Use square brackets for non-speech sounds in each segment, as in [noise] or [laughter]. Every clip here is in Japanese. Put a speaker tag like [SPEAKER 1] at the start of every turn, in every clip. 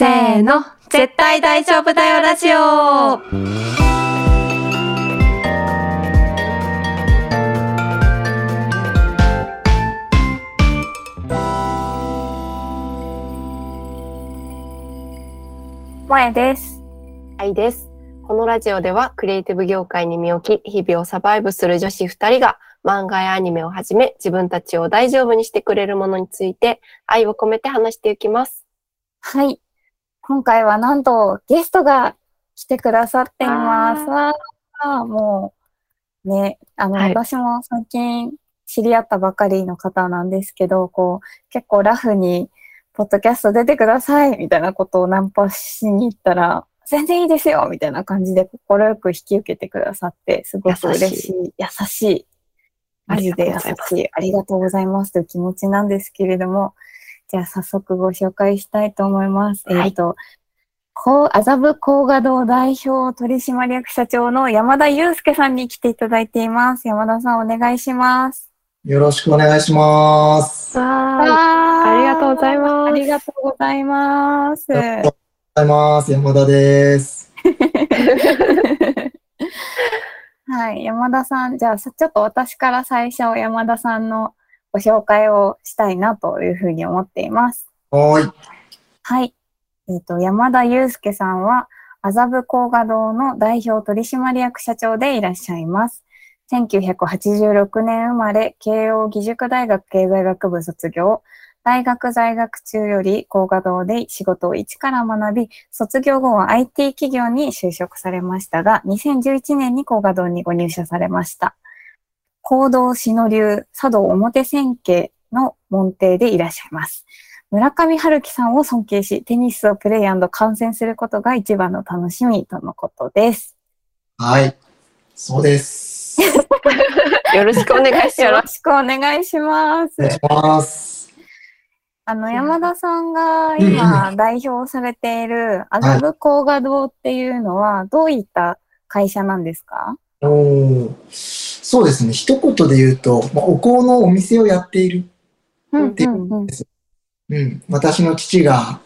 [SPEAKER 1] せーの、絶対大丈夫だよラジオ
[SPEAKER 2] 萌です。
[SPEAKER 3] はいです。このラジオではクリエイティブ業界に身を置き、日々をサバイブする女子二人が漫画やアニメをはじめ自分たちを大丈夫にしてくれるものについて愛を込めて話していきます。
[SPEAKER 2] はい。今回はなんとゲストが来てくださっています。わあ、もう、ね、あの、
[SPEAKER 3] はい。
[SPEAKER 2] 私も最近知り合ったばかりの方なんですけど、こう、結構ラフに、ポッドキャスト出てくださいみたいなことをナンパしに行ったら、全然いいですよみたいな感じで快く引き受けてくださって、すごく嬉しい、優しい、マジで優しい、ありがとうございます。という気持ちなんですけれども、じゃあ早速ご紹介したいと思います。
[SPEAKER 3] はい
[SPEAKER 2] えっ、と、こう、麻布工画堂代表取締役社長の山田祐介さんに来ていただいています。山田さんお願いします。
[SPEAKER 4] よろしくお願いします。あ
[SPEAKER 3] わ
[SPEAKER 2] あ
[SPEAKER 3] ありがとうございます
[SPEAKER 2] ありがとうございます。
[SPEAKER 4] りがとうございます。山田です。[laughs]
[SPEAKER 2] はい、山田さん、じゃあさちょっと私から最初山田さんのご紹介をしたいなというふうに思っています。
[SPEAKER 4] はーい。
[SPEAKER 2] はい。えっ、と、山田祐介さんは、麻布工画堂の代表取締役社長でいらっしゃいます。1986年生まれ、慶応義塾大学経済学部卒業。大学在学中より工画堂で仕事を一から学び、卒業後は IT 企業に就職されましたが、2011年に工画堂にご入社されました。行動篠流、茶道表千家の門弟でいらっしゃいます。村上春樹さんを尊敬し、テニスをプレイ観戦することが一番の楽しみとのことです。
[SPEAKER 4] はい。そうです。[laughs]
[SPEAKER 3] よろしくお願いし
[SPEAKER 2] よろ
[SPEAKER 3] ます。
[SPEAKER 2] しくお願いします
[SPEAKER 4] お。願いします。
[SPEAKER 2] あの、山田さんが今代表されている麻布工画堂っていうのはどういった会社なんですか？
[SPEAKER 4] おーそうですね。一言で言うと、まあ、お香のお店をやっている。
[SPEAKER 2] うん
[SPEAKER 4] うん
[SPEAKER 2] うん
[SPEAKER 4] うん。私の父が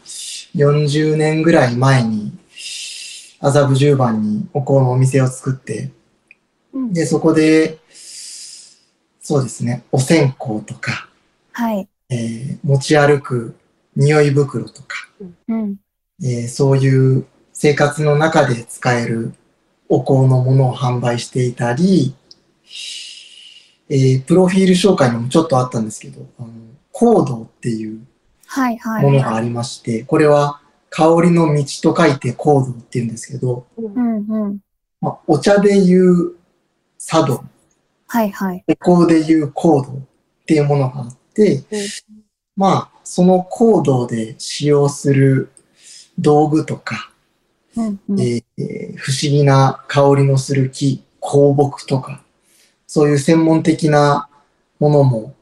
[SPEAKER 4] 40年ぐらい前に麻布十番にお香のお店を作って、
[SPEAKER 2] うん
[SPEAKER 4] で、そこで、そうですね、お線香とか、
[SPEAKER 2] はい。
[SPEAKER 4] えー持ち歩く匂い袋とか、
[SPEAKER 2] うん。
[SPEAKER 4] えーそういう生活の中で使えるお香のものを販売していたり、えープロフィール紹介にもちょっとあったんですけど、あの、香道っていう
[SPEAKER 2] はいはい。
[SPEAKER 4] ものがありまして、これは香りの道と書いて香道っていうんですけど、
[SPEAKER 2] うんうん。
[SPEAKER 4] まあ、お茶で言う茶道、
[SPEAKER 2] はいはい。
[SPEAKER 4] お香で言う香道っていうものがあって、
[SPEAKER 3] うん
[SPEAKER 4] まあ、その香道で使用する道具とか、
[SPEAKER 2] うんうん。
[SPEAKER 4] えー不思議な香りのする木、香木とか、そういう専門的なものも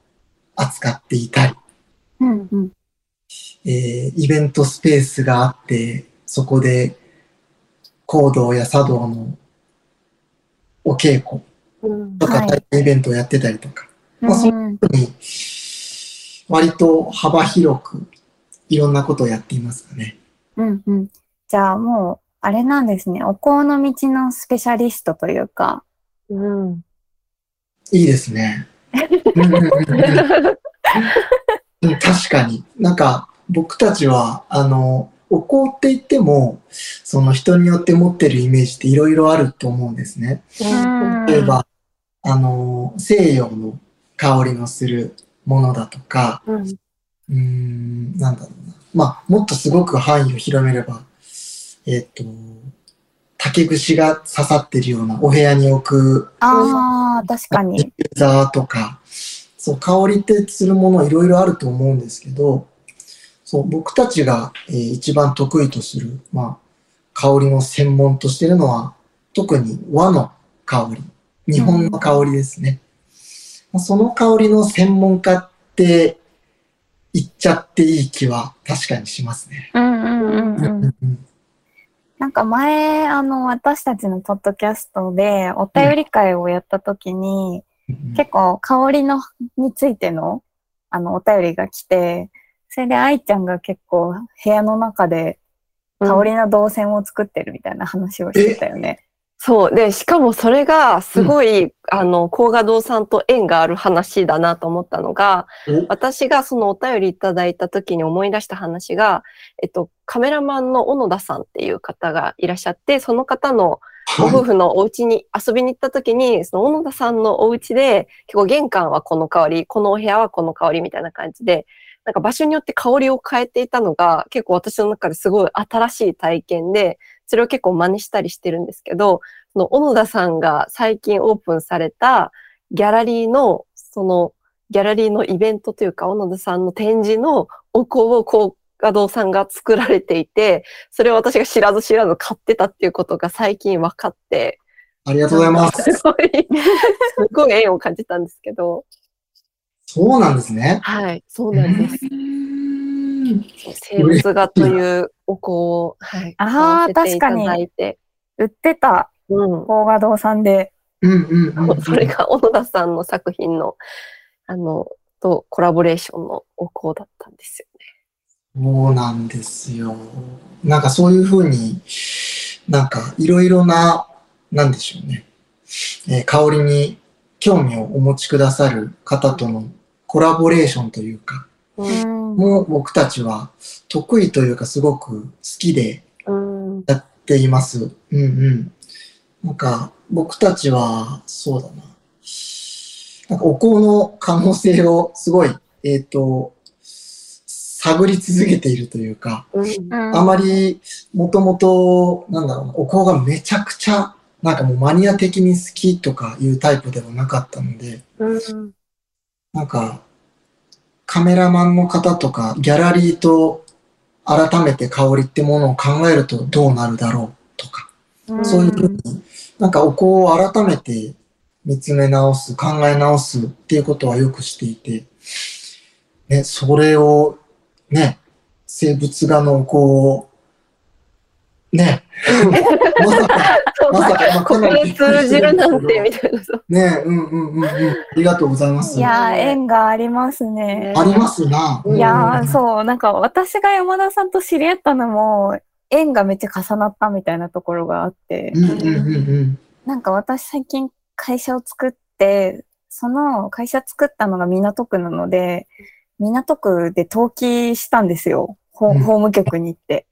[SPEAKER 4] 扱っていたり、
[SPEAKER 2] うんうん。
[SPEAKER 4] えーイベントスペースがあって、そこで香道や茶道のお稽古
[SPEAKER 3] うん
[SPEAKER 4] とか、
[SPEAKER 2] はい
[SPEAKER 4] 体験イベントをやってたりとか、まあそ
[SPEAKER 2] うん
[SPEAKER 4] 特に割と幅広くいろんなことをやっていますかね。
[SPEAKER 2] うんうん。じゃあもう、あれなんですね。お香の道のスペシャリストというか。
[SPEAKER 3] うん
[SPEAKER 4] いいですね。確かに。なんか、僕たちは、あの、お香って言っても、その人によって持ってるイメージっていろいろあると思うんですね。
[SPEAKER 2] うん
[SPEAKER 4] 例えば、あの、西洋の香りのするものだとか、
[SPEAKER 3] うん
[SPEAKER 4] うーん、なんだろうな。まあ、もっとすごく範囲を広めれば、えっ、と、竹串が刺さってるようなお部屋に置く
[SPEAKER 2] ああ、確かに。
[SPEAKER 4] ディフューザーとか、そう、香りってするものいろいろあると思うんですけど、そう、僕たちが、えー一番得意とする、まあ、香りの専門としているのは、特に和の香り、日本の香りですね。まあその香りの専門家って言っちゃっていい気は確かにしますね。
[SPEAKER 2] うんうんうんうん。
[SPEAKER 4] うん
[SPEAKER 2] なんか前、あの、私たちのポッドキャストでお便り会をやった時に、
[SPEAKER 4] うん
[SPEAKER 2] 結構香りの、についての、あの、お便りが来て、それで愛ちゃんが結構部屋の中で香りの動線を作ってるみたいな話をしてたよね。
[SPEAKER 3] そう。で、しかもそれがすごい、あの、高画堂さんと縁がある話だなと思ったのが、
[SPEAKER 4] お？
[SPEAKER 3] 私がそのお便りいただいた時に思い出した話が、えっと、カメラマンの小野田さんっていう方がいらっしゃって、その方のご夫婦のお家に遊びに行った時に、その小野田さんのお家で、結構玄関はこの香り、このお部屋はこの香りみたいな感じで、なんか場所によって香りを変えていたのが、結構私の中ですごい新しい体験で、それを結構真似したりしてるんですけど、その小野田さんが最近オープンされたギャラリーの、そのギャラリーのイベントというか、小野田さんの展示のお香を高画堂さんが作られていて、それを私が知らず知らず買ってたっていうことが最近分かって、
[SPEAKER 4] ありがとうございます。[laughs]
[SPEAKER 3] すごい、すごい縁を感じたんですけど、
[SPEAKER 4] そうなんですね。
[SPEAKER 3] はい、そうなんです。生物画というお香を、はい、
[SPEAKER 2] あー
[SPEAKER 3] 買わせていただいて、
[SPEAKER 2] 売ってた、
[SPEAKER 3] うん。
[SPEAKER 2] 高画堂さんで。
[SPEAKER 4] うんうんうんうん。
[SPEAKER 3] それが小野田さんの作品の、あの、とコラボレーションのお香だったんですよね。
[SPEAKER 4] そうなんですよ。なんかそういうふうに、なんかいろいろな、なんでしょうね。えー香りに興味をお持ちくださる方とのコラボレーションというか、
[SPEAKER 3] うん。
[SPEAKER 4] もう僕たちは得意というかすごく好きで
[SPEAKER 3] うん。
[SPEAKER 4] やっています。うんうん。なんか僕たちは、そうだな。なんかお香の可能性をすごい、えっ、と、探り続けているというか、
[SPEAKER 3] うん。
[SPEAKER 4] あまり、もともと、なんだろうな、お香がめちゃくちゃ、なんかもうマニア的に好きとかいうタイプではなかったので、
[SPEAKER 3] うん。
[SPEAKER 4] なんか、カメラマンの方とか、ギャラリーと改めて香りってものを考えるとどうなるだろうとか、
[SPEAKER 2] うん。
[SPEAKER 4] そういうふうに、なんかお香を改めて見つめ直す、考え直すっていうことはよくしていて、ね、それを、ね、生物画のお香を、ね、[laughs] まさか、まさか、まあ
[SPEAKER 3] ここに通じるなんて、みたいな。
[SPEAKER 4] ね、うんうんうんうん、ありがとうございます。
[SPEAKER 2] いやー、縁がありますね。
[SPEAKER 4] ありますな。
[SPEAKER 2] いやそう、なんか私が山田さんと知り合ったのも、縁がめっちゃ重なったみたいなところがあって、
[SPEAKER 4] ん。うんうんうんうん。
[SPEAKER 2] なんか私最近会社を作って、その会社作ったのが港区なので、港区で登記したんですよ。法務局に行って。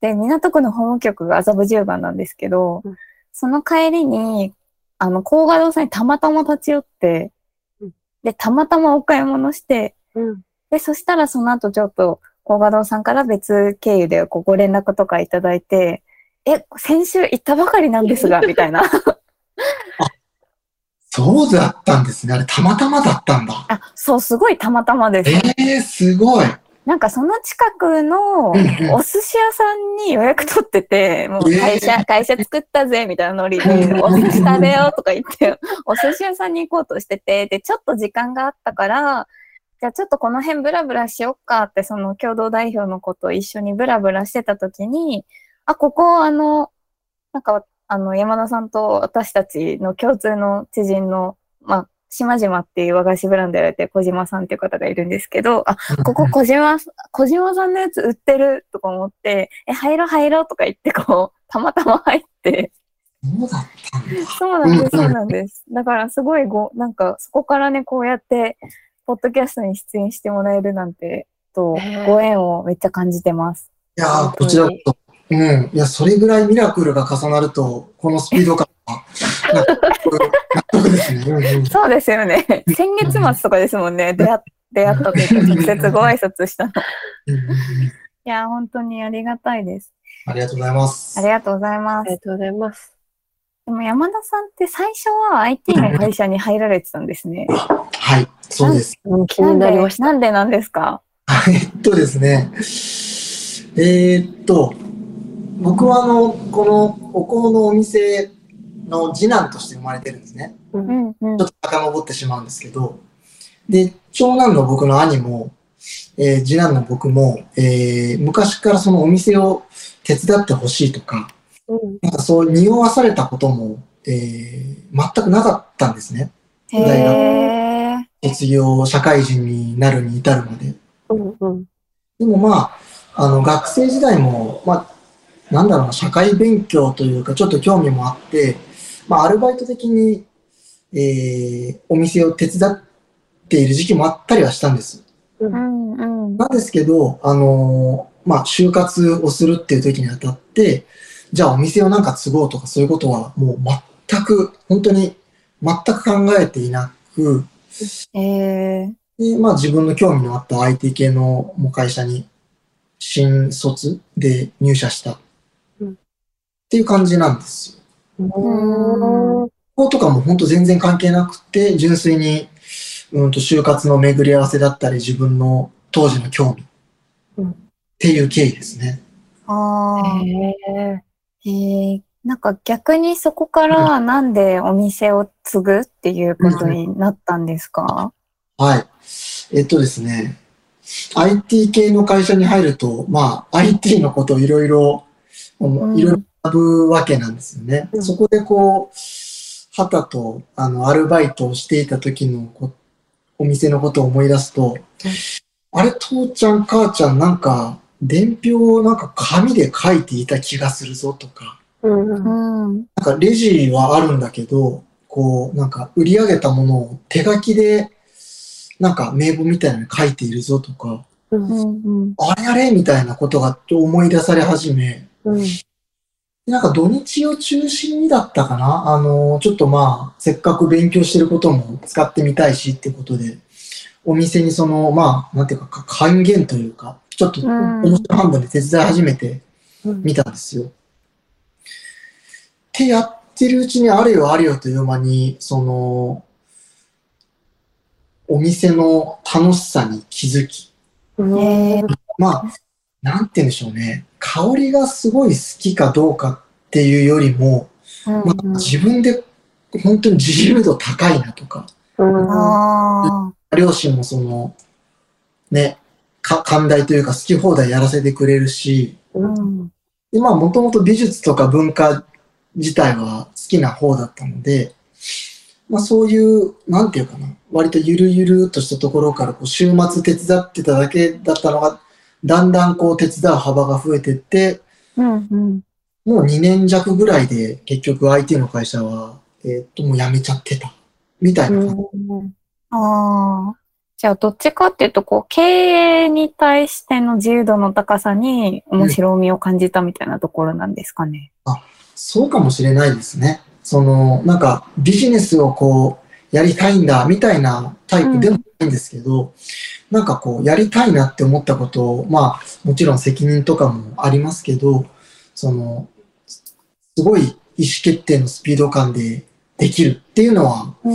[SPEAKER 2] で、港区の法務局が麻布十番なんですけど、
[SPEAKER 3] うん
[SPEAKER 2] その帰りに、あの、高画堂さんにたまたま立ち寄って
[SPEAKER 3] うん、
[SPEAKER 2] で、たまたまお買い物して、
[SPEAKER 3] うん。
[SPEAKER 2] で、そしたらその後ちょっと、高画堂さんから別経由でご連絡とかいただいて、え、先週行ったばかりなんですが、[laughs] みたいな。
[SPEAKER 4] そうだったんですね。あれ、たまたまだったんだ。
[SPEAKER 2] あ、そう、すごいたまたまです。
[SPEAKER 4] ええー、すごい。
[SPEAKER 2] なんかその近くのお寿司屋さんに予約取ってて、もう会社、
[SPEAKER 4] え
[SPEAKER 2] 会社作ったぜ、みたいなノリで、お寿司食べようとか言って、お寿司屋さんに行こうとしてて、で、ちょっと時間があったから、じゃあちょっとこの辺ブラブラしよっかって、その共同代表の子と一緒にブラブラしてた時に、あ、ここ、あの、なんか、あの、山田さんと私たちの共通の知人の、まあ、島々っていう和菓子ブランドやられてる小島さんっていう方がいるんですけど、あ、ここ小島、小島さんのやつ売ってるとか思って、え、入ろう入ろうとか言ってこう、たまたま入って、
[SPEAKER 4] そうだったんだ。
[SPEAKER 2] そうなんです、
[SPEAKER 4] うん
[SPEAKER 2] そうなんです。だからすごいご、なんかそこからね、こうやって、ポッドキャストに出演してもらえるなんて、とご縁をめっちゃ感じてます。
[SPEAKER 4] いやこちらこそ。うん。いや、それぐらいミラクルが重なると、このスピード感は、[laughs]
[SPEAKER 2] そうですよね。先月末とかですもんね、出会っ出会ったというか、直接ご挨拶したの。いや、本当にありがたいです。
[SPEAKER 4] ありがとうございます。
[SPEAKER 2] ありがとうございます。
[SPEAKER 3] ありがとうございます。
[SPEAKER 2] でも山田さんって最初は IT の会社に入られてたんですね。
[SPEAKER 4] はい、そうです。
[SPEAKER 3] うん、気になりました。
[SPEAKER 2] なんでなんでなんですか？
[SPEAKER 4] えっとですね、えーっと、僕はあの、このお香のお店の次男として生まれてるんですね。
[SPEAKER 3] う
[SPEAKER 2] うんんうん
[SPEAKER 4] ちょっと遡ってしまうんですけど、で、長男の僕の兄も、えー次男の僕も、えー昔からそのお店を手伝ってほしいとか、
[SPEAKER 3] うん
[SPEAKER 4] なんかそう匂わされたことも、えー全くなかったんですね。
[SPEAKER 2] へえ。
[SPEAKER 4] 卒業、社会人になるに至るまで。
[SPEAKER 3] うんうん
[SPEAKER 4] でもまあ、あの、学生時代も、まあ、なんだろうな、社会勉強というか、ちょっと興味もあって、まあ、アルバイト的に、えーお店を手伝っている時期もあったりはしたんです。
[SPEAKER 2] うんうん。
[SPEAKER 4] なんですけど、あのーまあ、就活をするっていう時にあたって、じゃあお店をなんか継ごうとかそういうことはもう全く、本当に全く考えていなく、
[SPEAKER 2] えー、
[SPEAKER 4] で、まあ自分の興味のあった IT 系のもう会社に新卒で入社したっ
[SPEAKER 3] うん
[SPEAKER 4] ていう感じなんですよ。
[SPEAKER 3] うん。
[SPEAKER 4] ここことかも本当全然関係なくて、純粋に、うんと就活の巡り合わせだったり自分の当時の興味
[SPEAKER 3] うん
[SPEAKER 4] っていう経緯ですね。
[SPEAKER 2] ああ。
[SPEAKER 3] へえ。
[SPEAKER 2] えー、なんか逆にそこからなんでお店を継ぐっていうことになったんですか？
[SPEAKER 4] はい。えっとですね、IT 系の会社に入ると、まあ IT のことをいろいろ、
[SPEAKER 2] うん
[SPEAKER 4] いろいろ学ぶわけなんですよね。
[SPEAKER 3] うん
[SPEAKER 4] そこでこう、はたと、あの、アルバイトをしていた時のこお店のことを思い出すと、あれ、父ちゃん、母ちゃん、なんか、伝票をなんか紙で書いていた気がするぞとか、
[SPEAKER 3] うん。
[SPEAKER 2] うん。
[SPEAKER 4] なんかレジはあるんだけど、こう、なんか売り上げたものを手書きで、なんか名簿みたいなのに書いているぞとか、
[SPEAKER 3] うん。
[SPEAKER 2] うんうん。
[SPEAKER 4] あれあれみたいなことが思い出され始め、
[SPEAKER 3] うん。
[SPEAKER 4] なんか土日を中心にだったかな？あの、ちょっとまあ、せっかく勉強してることも使ってみたいしってことで、お店にその、まあ、なんていうか、か還元というか、ちょっと
[SPEAKER 2] うん
[SPEAKER 4] 面白半分で手伝い始めて
[SPEAKER 3] うん。
[SPEAKER 4] 見たんですよ。ってやってるうちにあれよあれよという間に、その、お店の楽しさに気づき、まあ、なんて言うんでしょうね。香りがすごい好きかどうかっていうよりも、まあ、自分で本当に自由度高いなとか、
[SPEAKER 3] うん。
[SPEAKER 2] あ
[SPEAKER 4] 両親もその、ね、か寛大というか好き放題やらせてくれるし、
[SPEAKER 2] あ。うん。
[SPEAKER 4] で、まあ、もともと美術とか文化自体は好きな方だったので、まあ、そういう、なんていうかな、割とゆるゆるっとしたところから、こう、週末手伝ってただけだったのが、だんだんこう、手伝う幅が増えてって、
[SPEAKER 2] うんうん。
[SPEAKER 4] もう2年弱ぐらいで、結局 IT の会社は、えーっと、もう辞めちゃってた。みたいな感じ。
[SPEAKER 2] ああ。じゃあ、どっちかっていうと、こう、経営に対しての自由度の高さに面白みを感じたみたいなところなんですかね。
[SPEAKER 4] そうかもしれないですね。その、なんか、ビジネスをこう、やりたいんだ、みたいなタイプでもないんですけど、なんかこう、やりたいなって思ったことを、まあ、もちろん責任とかもありますけど、その、すごい意思決定のスピード感でできるっていうのは、
[SPEAKER 2] うん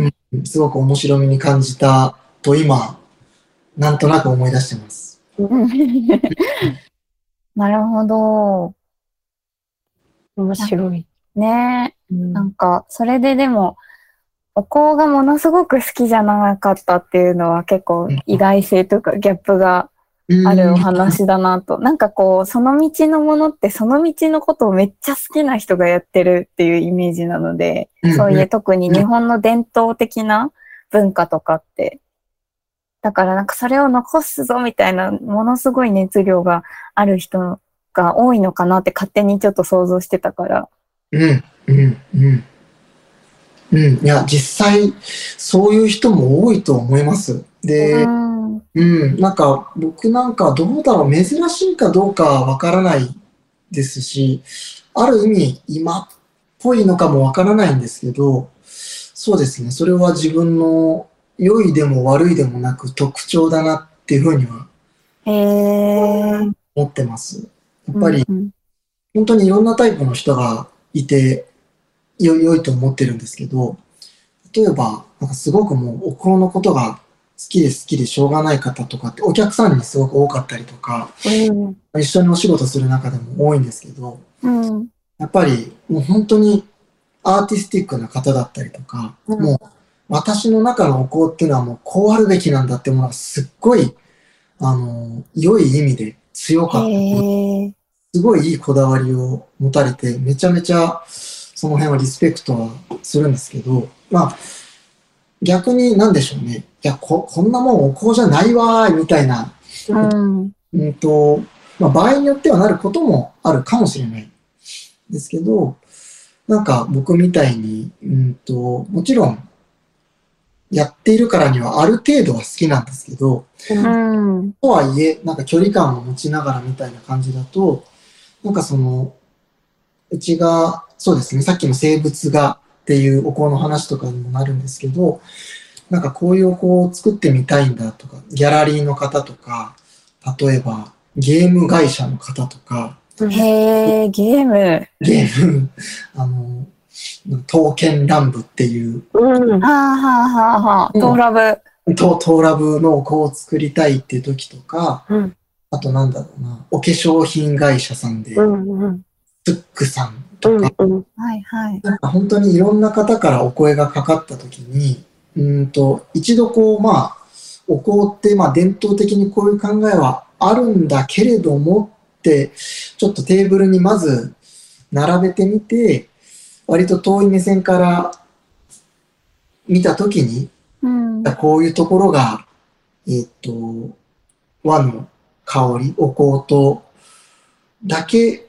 [SPEAKER 2] うん。
[SPEAKER 4] すごく面白みに感じたと今、なんとなく思い出してます。[laughs]
[SPEAKER 2] なるほど。
[SPEAKER 3] 面白い。
[SPEAKER 2] ね
[SPEAKER 3] うん
[SPEAKER 2] なんか、それででも、お香がものすごく好きじゃなかったっていうのは結構意外性とかギャップがあるお話だなと。なんかこう、その道のものってその道のことをめっちゃ好きな人がやってるっていうイメージなので、
[SPEAKER 4] うん
[SPEAKER 2] そういう特に日本の伝統的な文化とかって、だからなんかそれを残すぞみたいなものすごい熱量がある人が多いのかなって勝手にちょっと想像してたから。
[SPEAKER 4] うん、うん、うん。うん、いや、実際、そういう人も多いと思います。で、
[SPEAKER 2] うん。
[SPEAKER 4] うん、なんか、僕なんかどうだろう、珍しいかどうかはわからないですし、ある意味、今っぽいのかもわからないんですけど、そうですね、それは自分の良いでも悪いでもなく特徴だなっていうふうには。思ってます。やっぱり、
[SPEAKER 2] うん
[SPEAKER 4] 本当にいろんなタイプの人がいてよ良いと思ってるんですけど、例えば、なんかすごくもうお香のことが好きで好きでしょうがない方とかってお客さんにすごく多かったりとか、
[SPEAKER 3] うん。
[SPEAKER 4] 一緒にお仕事する中でも多いんですけど、
[SPEAKER 2] うん。
[SPEAKER 4] やっぱりもう本当にアーティスティックな方だったりとか、
[SPEAKER 3] うん
[SPEAKER 4] もう私の中のお香っていうのはもうこうあるべきなんだってものがすっごい、あの、良い意味で強かった。すごいいいこだわりを持たれて、めちゃめちゃその辺はリスペクトはするんですけど、まあ、逆になんでしょうね。いや、こ、こんなもんお香じゃないわーい、みたいな、
[SPEAKER 2] うん。
[SPEAKER 4] うんと、まあ場合によってはなることもあるかもしれない。ですけど、なんか僕みたいに、うんと、もちろん、やっているからにはある程度は好きなんですけど、
[SPEAKER 2] うん。
[SPEAKER 4] とはいえ、なんか距離感を持ちながらみたいな感じだと、なんかその、うちが、そうですね、さっきの生物画っていうお香の話とかにもなるんですけど、なんかこういうお香を作ってみたいんだとか、ギャラリーの方とか、例えばゲーム会社の方とか、
[SPEAKER 2] へえ、ゲーム。
[SPEAKER 4] ゲーム、あの、刀剣乱舞っていう、
[SPEAKER 3] うん。
[SPEAKER 2] はあはあはあはあ。
[SPEAKER 4] うん
[SPEAKER 2] トーラブ。
[SPEAKER 4] トトーラブのお香を作りたいっていう時とか、
[SPEAKER 3] うん。
[SPEAKER 4] あとなんだろうな、お化粧品会社さんで、
[SPEAKER 3] うん。うん。
[SPEAKER 4] スックさん
[SPEAKER 3] う
[SPEAKER 4] とか、
[SPEAKER 3] ん。うん。
[SPEAKER 2] はいはい。
[SPEAKER 4] なんか本当にいろんな方からお声がかかった時に、うーんと、一度こう、まあ、お香って、まあ伝統的にこういう考えはあるんだけれどもって、ちょっとテーブルにまず並べてみて、割と遠い目線から見た時に、
[SPEAKER 2] うん。
[SPEAKER 4] こういうところが、えっ、と、和の香り、お香と、だけ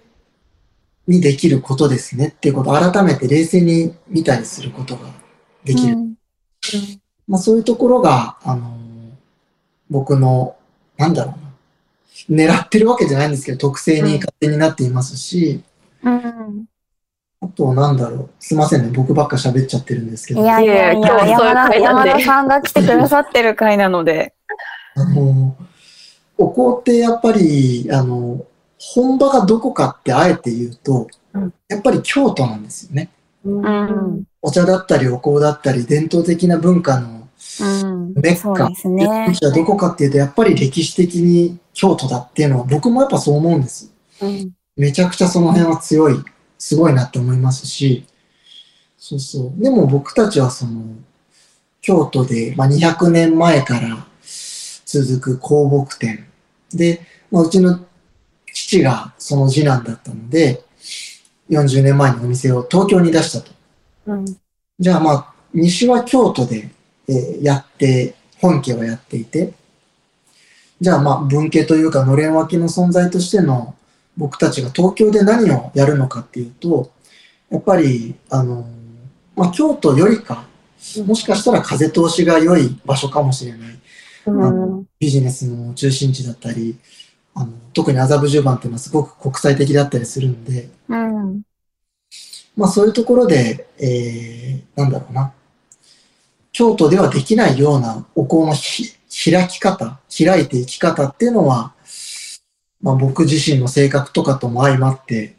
[SPEAKER 4] にできることですねっていうことを改めて冷静に見たりすることができる。
[SPEAKER 2] うん
[SPEAKER 4] まあそういうところが、あの僕の、なんだろうな、狙ってるわけじゃないんですけど、特性に勝手になっていますし、
[SPEAKER 2] うん。
[SPEAKER 4] あと、なんだろう、すいませんね、僕ばっか喋っちゃってるんですけど、
[SPEAKER 2] いやいやいや、
[SPEAKER 3] いや今日そういう
[SPEAKER 2] 山田
[SPEAKER 3] 回なんで
[SPEAKER 2] 山田さんが来てくださってる回なので。
[SPEAKER 4] あの、お香ってやっぱり、あの、本場がどこかってあえて言うと、
[SPEAKER 3] うん
[SPEAKER 4] やっぱり京都なんですよね。
[SPEAKER 2] うん。
[SPEAKER 4] お茶だったりお香だったり伝統的な文化の
[SPEAKER 2] うん
[SPEAKER 4] メ。ッカ
[SPEAKER 2] そうですね。
[SPEAKER 4] じゃあどこかっていうとやっぱり歴史的に京都だっていうのは僕もやっぱそう思うんです。
[SPEAKER 3] うん。
[SPEAKER 4] めちゃくちゃその辺は強い、すごいなって思いますし、そうそう。でも僕たちはその、京都で、まあ、200年前から続く香木店で、まあ、うちの父がその次男だったので、40年前にお店を東京に出したと。
[SPEAKER 3] うん。
[SPEAKER 4] じゃあまあ、西は京都で、えーやって、本家はやっていて、じゃあまあ、文家というか、のれん脇の存在としての僕たちが東京で何をやるのかっていうと、やっぱり、あの、まあ、京都よりか、もしかしたら風通しが良い場所かもしれない。
[SPEAKER 3] うん。
[SPEAKER 4] ビジネスの中心地だったり、あの特に麻布十番っていうのはすごく国際的だったりするんで、
[SPEAKER 2] うん。
[SPEAKER 4] まあそういうところで、えー、なんだろうな。京都ではできないようなお香のひ開き方、開いていき方っていうのは、まあ僕自身の性格とかとも相まって、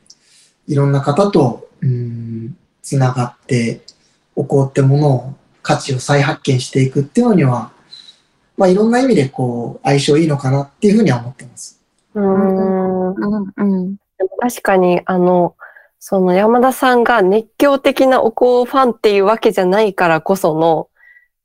[SPEAKER 4] いろんな方と、うーん、つながって、お香ってものを、価値を再発見していくっていうのには、まあいろんな意味でこう、相性いいのかなっていうふうには思ってます。
[SPEAKER 3] うん。
[SPEAKER 2] うん。
[SPEAKER 3] 確かに、あの、その山田さんが熱狂的なお香ファンっていうわけじゃないからこその、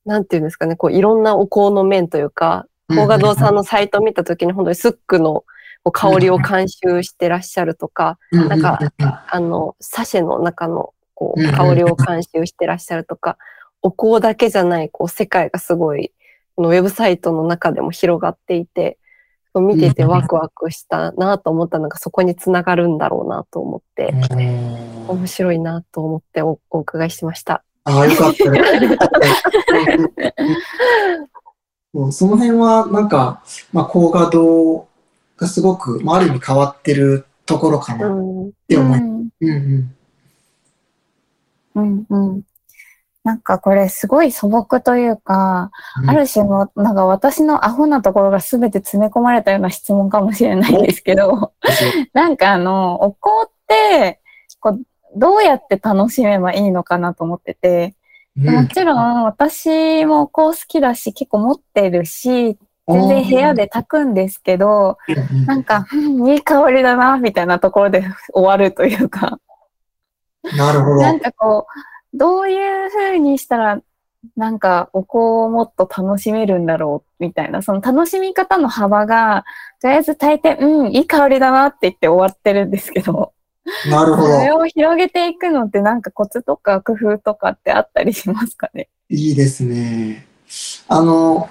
[SPEAKER 3] なんていうんですかね、こういろんなお香の面というか、高画堂さんのサイト見たときに本当にスックの香りを監修してらっしゃるとか、なんかあの、サシェの中のこ
[SPEAKER 4] う
[SPEAKER 3] 香りを監修してらっしゃるとか、お香だけじゃないこう世界がすごい、このウェブサイトの中でも広がっていて、見ててワクワクしたなと思ったのがそこにつながるんだろうなと思って、
[SPEAKER 4] うん
[SPEAKER 3] 面白いなと思っておお伺いしました。
[SPEAKER 4] ああ、よかったね。[laughs] その辺は、なんか、まあ、高画堂がすごく、まあ、ある意味変わってるところか
[SPEAKER 3] う
[SPEAKER 4] なっ
[SPEAKER 3] ん。
[SPEAKER 4] て思い、
[SPEAKER 2] うん
[SPEAKER 4] うんうん
[SPEAKER 2] うんうん。なんかこれすごい素朴というか、
[SPEAKER 4] うん。
[SPEAKER 2] ある種の、なんか私のアホなところが全て詰め込まれたような質問かもしれないんですけど、なんかあの、お香って、こう、どうやって楽しめばいいのかなと思ってて、
[SPEAKER 4] うん。
[SPEAKER 2] もちろん私もお香好きだし、結構持ってるし、全然部屋で炊くんですけど、
[SPEAKER 4] うん。
[SPEAKER 2] なんか、うんいい香りだな、みたいなところで終わるというか、
[SPEAKER 4] なるほど。
[SPEAKER 2] なんかこう、どういう風にしたら、なんかお香をもっと楽しめるんだろう、みたいな、その楽しみ方の幅が、とりあえず大抵、うん、いい香りだなって言って終わってるんですけど、
[SPEAKER 4] なるほど。
[SPEAKER 2] それを広げていくのってなんかコツとか工夫とかってあったりしますかね？
[SPEAKER 4] いいですね。あの、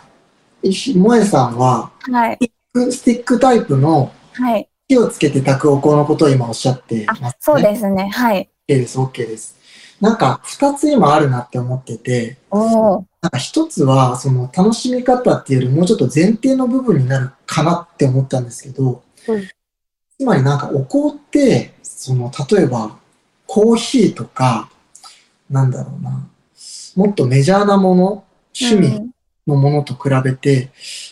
[SPEAKER 4] 石萌さんは、
[SPEAKER 2] はい。
[SPEAKER 4] スティックタイプの
[SPEAKER 2] はい。
[SPEAKER 4] 火をつけて炊くお香のことを今おっしゃってます、ね。
[SPEAKER 2] そうですね。はい。
[SPEAKER 4] OK です、OK です。なんか、二つ今あるなって思ってて、なんか一つは、その楽しみ方っていうよりもうちょっと前提の部分になるかなって思ったんですけど、
[SPEAKER 3] うん
[SPEAKER 4] つまりなんかお香って、その、例えば、コーヒーとか、なんだろうな、もっとメジャーなもの、趣味のものと比べて、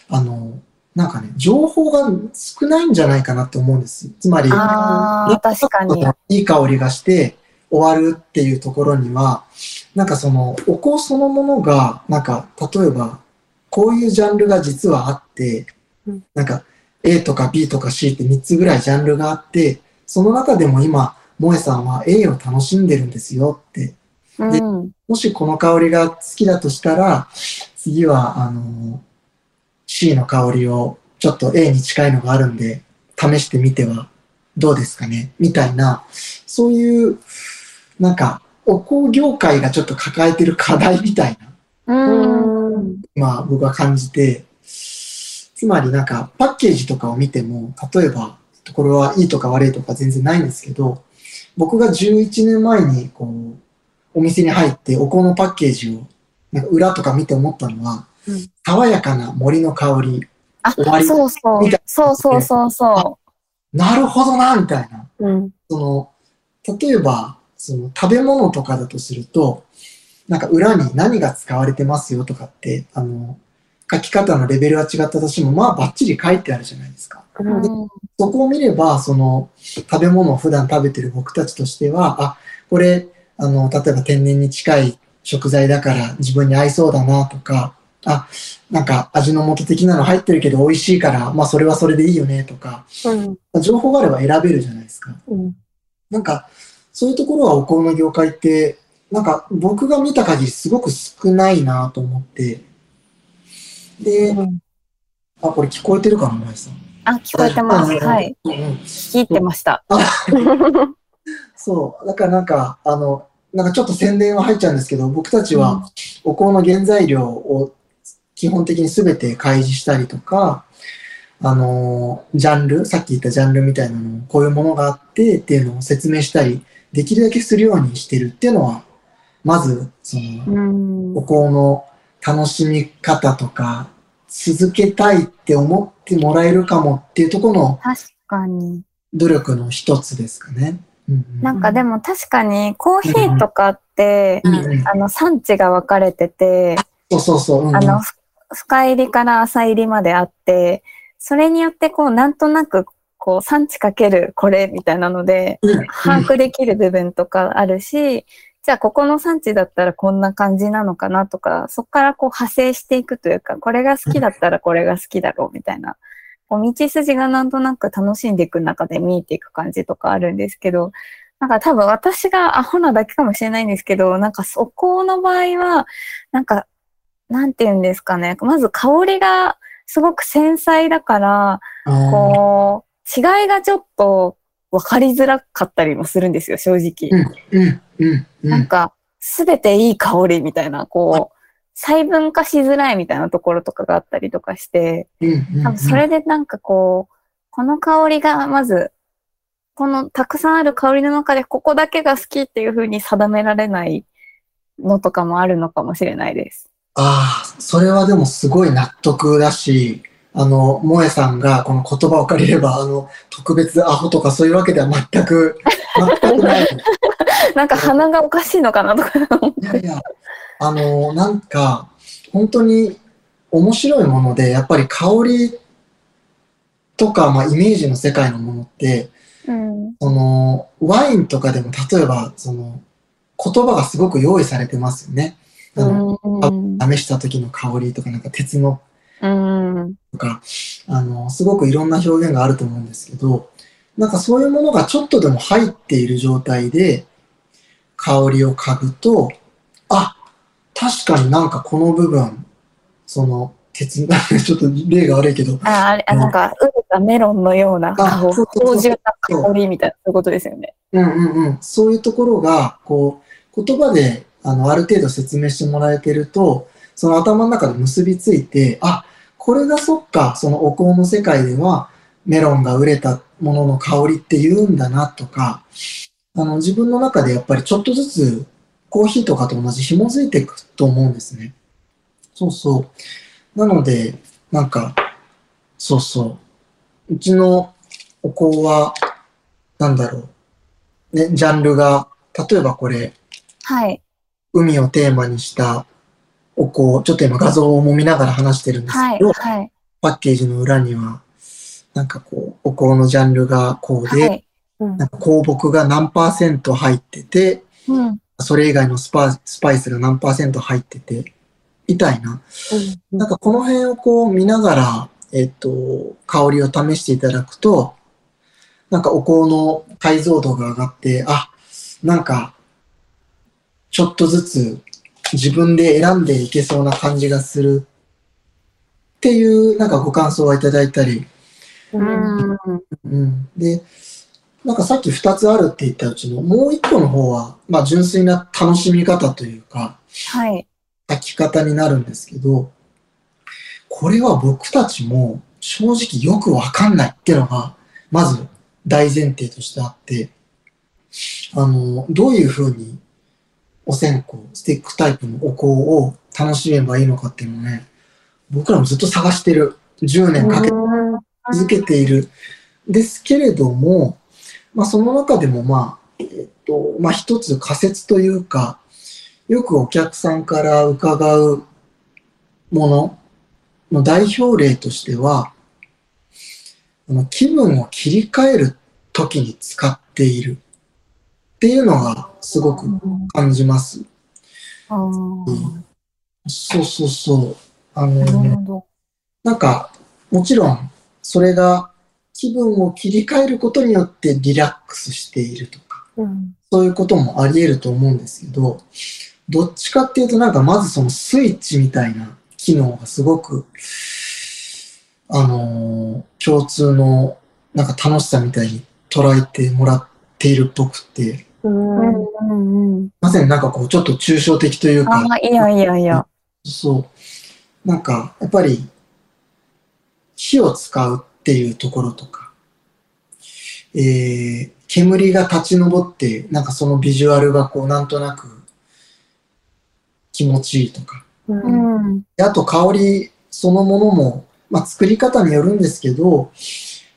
[SPEAKER 4] あの、なんかね、情報が少ないんじゃないかなって思うんです。つまり、
[SPEAKER 2] 確かに。
[SPEAKER 4] いい香りがして終わるっていうところには、なんかそのお香そのものが、なんか例えばこういうジャンルが実はあって
[SPEAKER 3] うん、
[SPEAKER 4] なんか A とか B とか C って3つぐらいジャンルがあって、その中でも今、萌えさんは A を楽しんでるんですよって。
[SPEAKER 2] うん。
[SPEAKER 4] もしこの香りが好きだとしたら、次はあの C の香りをちょっと A に近いのがあるんで、試してみてはどうですかねみたいな、そういう、なんか、お香業界がちょっと抱えてる課題みたいな、
[SPEAKER 2] うん。
[SPEAKER 4] まあ僕は感じて、つまりなんかパッケージとかを見ても、例えば、これはいいとか悪いとか全然ないんですけど、僕が11年前にこう、お店に入ってお香のパッケージを、なんか裏とか見て思ったのは、
[SPEAKER 3] うん
[SPEAKER 4] 爽やかな森の香り、
[SPEAKER 2] あ、
[SPEAKER 4] 終わり
[SPEAKER 2] そうそう
[SPEAKER 4] みたい。
[SPEAKER 2] そうそうそうそ
[SPEAKER 4] なるほどな、みたいな。
[SPEAKER 3] うん。
[SPEAKER 4] その、例えば、その食べ物とかだとすると、なんか裏に何が使われてますよとかって、あの、書き方のレベルは違ったとしても、まあバッチリ書いてあるじゃないですか。
[SPEAKER 2] う。
[SPEAKER 3] うん
[SPEAKER 2] うん
[SPEAKER 4] そこを見れば、その、食べ物を普段食べてる僕たちとしては、あ、これ、あの、例えば天然に近い食材だから自分に合いそうだなとか、あ、なんか味の素的なの入ってるけど美味しいから、まあそれはそれでいいよねとか、
[SPEAKER 3] うん。
[SPEAKER 4] 情報があれば選べるじゃないですか。
[SPEAKER 3] うん。
[SPEAKER 4] なんか、そういうところはお香の業界って、なんか僕が見た限りすごく少ないなと思って、で、
[SPEAKER 3] うん
[SPEAKER 4] あ、これ聞こえてるかな、前さん。
[SPEAKER 2] あ、聞こえてます。はい。聞いてました。
[SPEAKER 4] そう。だからなんか、あの、なんかちょっと宣伝は入っちゃうんですけど、僕たちはお香の原材料を基本的に全て開示したりとか、あの、ジャンル、さっき言ったジャンルみたいなのを、こういうものがあってっていうのを説明したり、できるだけするようにしてるっていうのは、まず、その、
[SPEAKER 2] うん
[SPEAKER 4] お。香の楽しみ方とか、続けたいって思ってもらえるかもっていうところの
[SPEAKER 2] 確かに。
[SPEAKER 4] 努力の一つですかね。
[SPEAKER 2] なんかでも確かにコーヒーとかって、あの産地が分かれてて、
[SPEAKER 4] そうそうそう。
[SPEAKER 2] あの、ふ深入りから浅入りまであって、それによってこうなんとなくこう産地かけるこれみたいなので
[SPEAKER 4] うん
[SPEAKER 2] 把握できる部分とかあるし、じゃあここの産地だったらこんな感じなのかなとか、そこからこう派生していくというか、これが好きだったらこれが好きだろうみたいな、こう道筋がなんとなく楽しんでいく中で見えていく感じとかあるんですけど、なんか多分私がアホなだけかもしれないんですけど、なんかそこの場合は、なんか、なんて言うんですかね。まず香りがすごく繊細だから、こう、違いがちょっと分かりづらかったりもするんですよ、正直。
[SPEAKER 4] うん、うん、う
[SPEAKER 2] なん
[SPEAKER 4] ん。
[SPEAKER 2] か、すべていい香りみたいな、こう、細分化しづらいみたいなところとかがあったりとかして、多分それでなんかこう、この香りがまず、このたくさんある香りの中でここだけが好きっていう風に定められないのとかもあるのかもしれないです。
[SPEAKER 4] ああ、それはでもすごい納得だし、あの、萌えさんがこの言葉を借りれば、あの、特別アホとかそういうわけでは全く、全くない。[laughs]
[SPEAKER 2] なんか鼻がおかしいのかなとか
[SPEAKER 4] いやいや、あの、なんか、本当に面白いもので、やっぱり香りとか、まあ、イメージの世界のものって、
[SPEAKER 2] うん。
[SPEAKER 4] その、ワインとかでも、例えば、その、言葉がすごく用意されてますよね。あの、
[SPEAKER 2] うん。
[SPEAKER 4] 試した時の香りとか、なんか鉄の
[SPEAKER 2] うん。
[SPEAKER 4] とか、あの、すごくいろんな表現があると思うんですけど、なんかそういうものがちょっとでも入っている状態で、香りを嗅ぐと、あ、確かになんかこの部分、その、鉄、[laughs] ちょっと例が悪いけど、
[SPEAKER 2] あ、あれ、あなんか、うれたメロンのような芳醇な香りみたいな、そういうことですよね。
[SPEAKER 4] うんうんうん、そういうところが、こう、言葉で、あの、ある程度説明してもらえてると、その頭の中で結びついて、あ、これがそっか、そのお香の世界では、メロンが売れたものの香りって言うんだなとか、あの、自分の中でやっぱりちょっとずつコーヒーとかと同じ紐づいていくと思うんですね。そうそう。なので、なんか、そうそう。うちのお香は、なんだろう。ね、ジャンルが、例えばこれ、
[SPEAKER 2] はい。
[SPEAKER 4] 海をテーマにしたお香、ちょっと今画像をも見ながら話してるんです
[SPEAKER 2] はい
[SPEAKER 4] けど、。
[SPEAKER 2] はい。
[SPEAKER 4] パッケージの裏には、なんかこう、お香のジャンルがこうで、
[SPEAKER 2] はい。
[SPEAKER 3] うん
[SPEAKER 4] なんか香木が何パーセント入ってて、
[SPEAKER 2] うん。
[SPEAKER 4] それ以外のスパスパイスが何パーセント入ってて、みたいな。
[SPEAKER 3] うん
[SPEAKER 4] なんかこの辺をこう見ながら、えっと、香りを試していただくと、なんかお香の解像度が上がって、あ、なんか、ちょっとずつ自分で選んでいけそうな感じがするっていう、なんかご感想をいただいたり、
[SPEAKER 3] う
[SPEAKER 2] うんん。
[SPEAKER 4] うん。で、なんかさっき2つあるって言ったうちのもう1個の方は、まあ純粋な楽しみ方というか、
[SPEAKER 2] はい。
[SPEAKER 4] 炊き方になるんですけど、これは僕たちも正直よくわかんないっていうのが、まず大前提としてあって、あの、どういうふうにお線香、スティックタイプのお香を楽しめばいいのかっていうのをね、僕らもずっと探してる。10年かけて続けている。ですけれども、まあその中でもまあ、えっと、まあ一つ仮説というか、よくお客さんから伺うものの代表例としては、気分を切り替える時に使っているっていうのがすごく感じます。
[SPEAKER 2] あー
[SPEAKER 4] そうそうそう。あの。
[SPEAKER 2] な
[SPEAKER 4] んか、もちろん、それが気分を切り替えることによってリラックスしているとか、
[SPEAKER 3] うん
[SPEAKER 4] そういうこともあり得ると思うんですけど、どっちかっていうとなんかまずそのスイッチみたいな機能がすごく、あのー共通のなんか楽しさみたいに捉えてもらっているっぽくて。まさになんかこうちょっと抽象的というか、
[SPEAKER 2] ああ、いやいやいや。
[SPEAKER 4] そう。なんか、やっぱり、火を使うっていうところとか、えー、煙が立ち上って、なんかそのビジュアルがこう、なんとなく気持ちいいとか。
[SPEAKER 3] うん
[SPEAKER 4] あと香りそのものも、まあ作り方によるんですけど、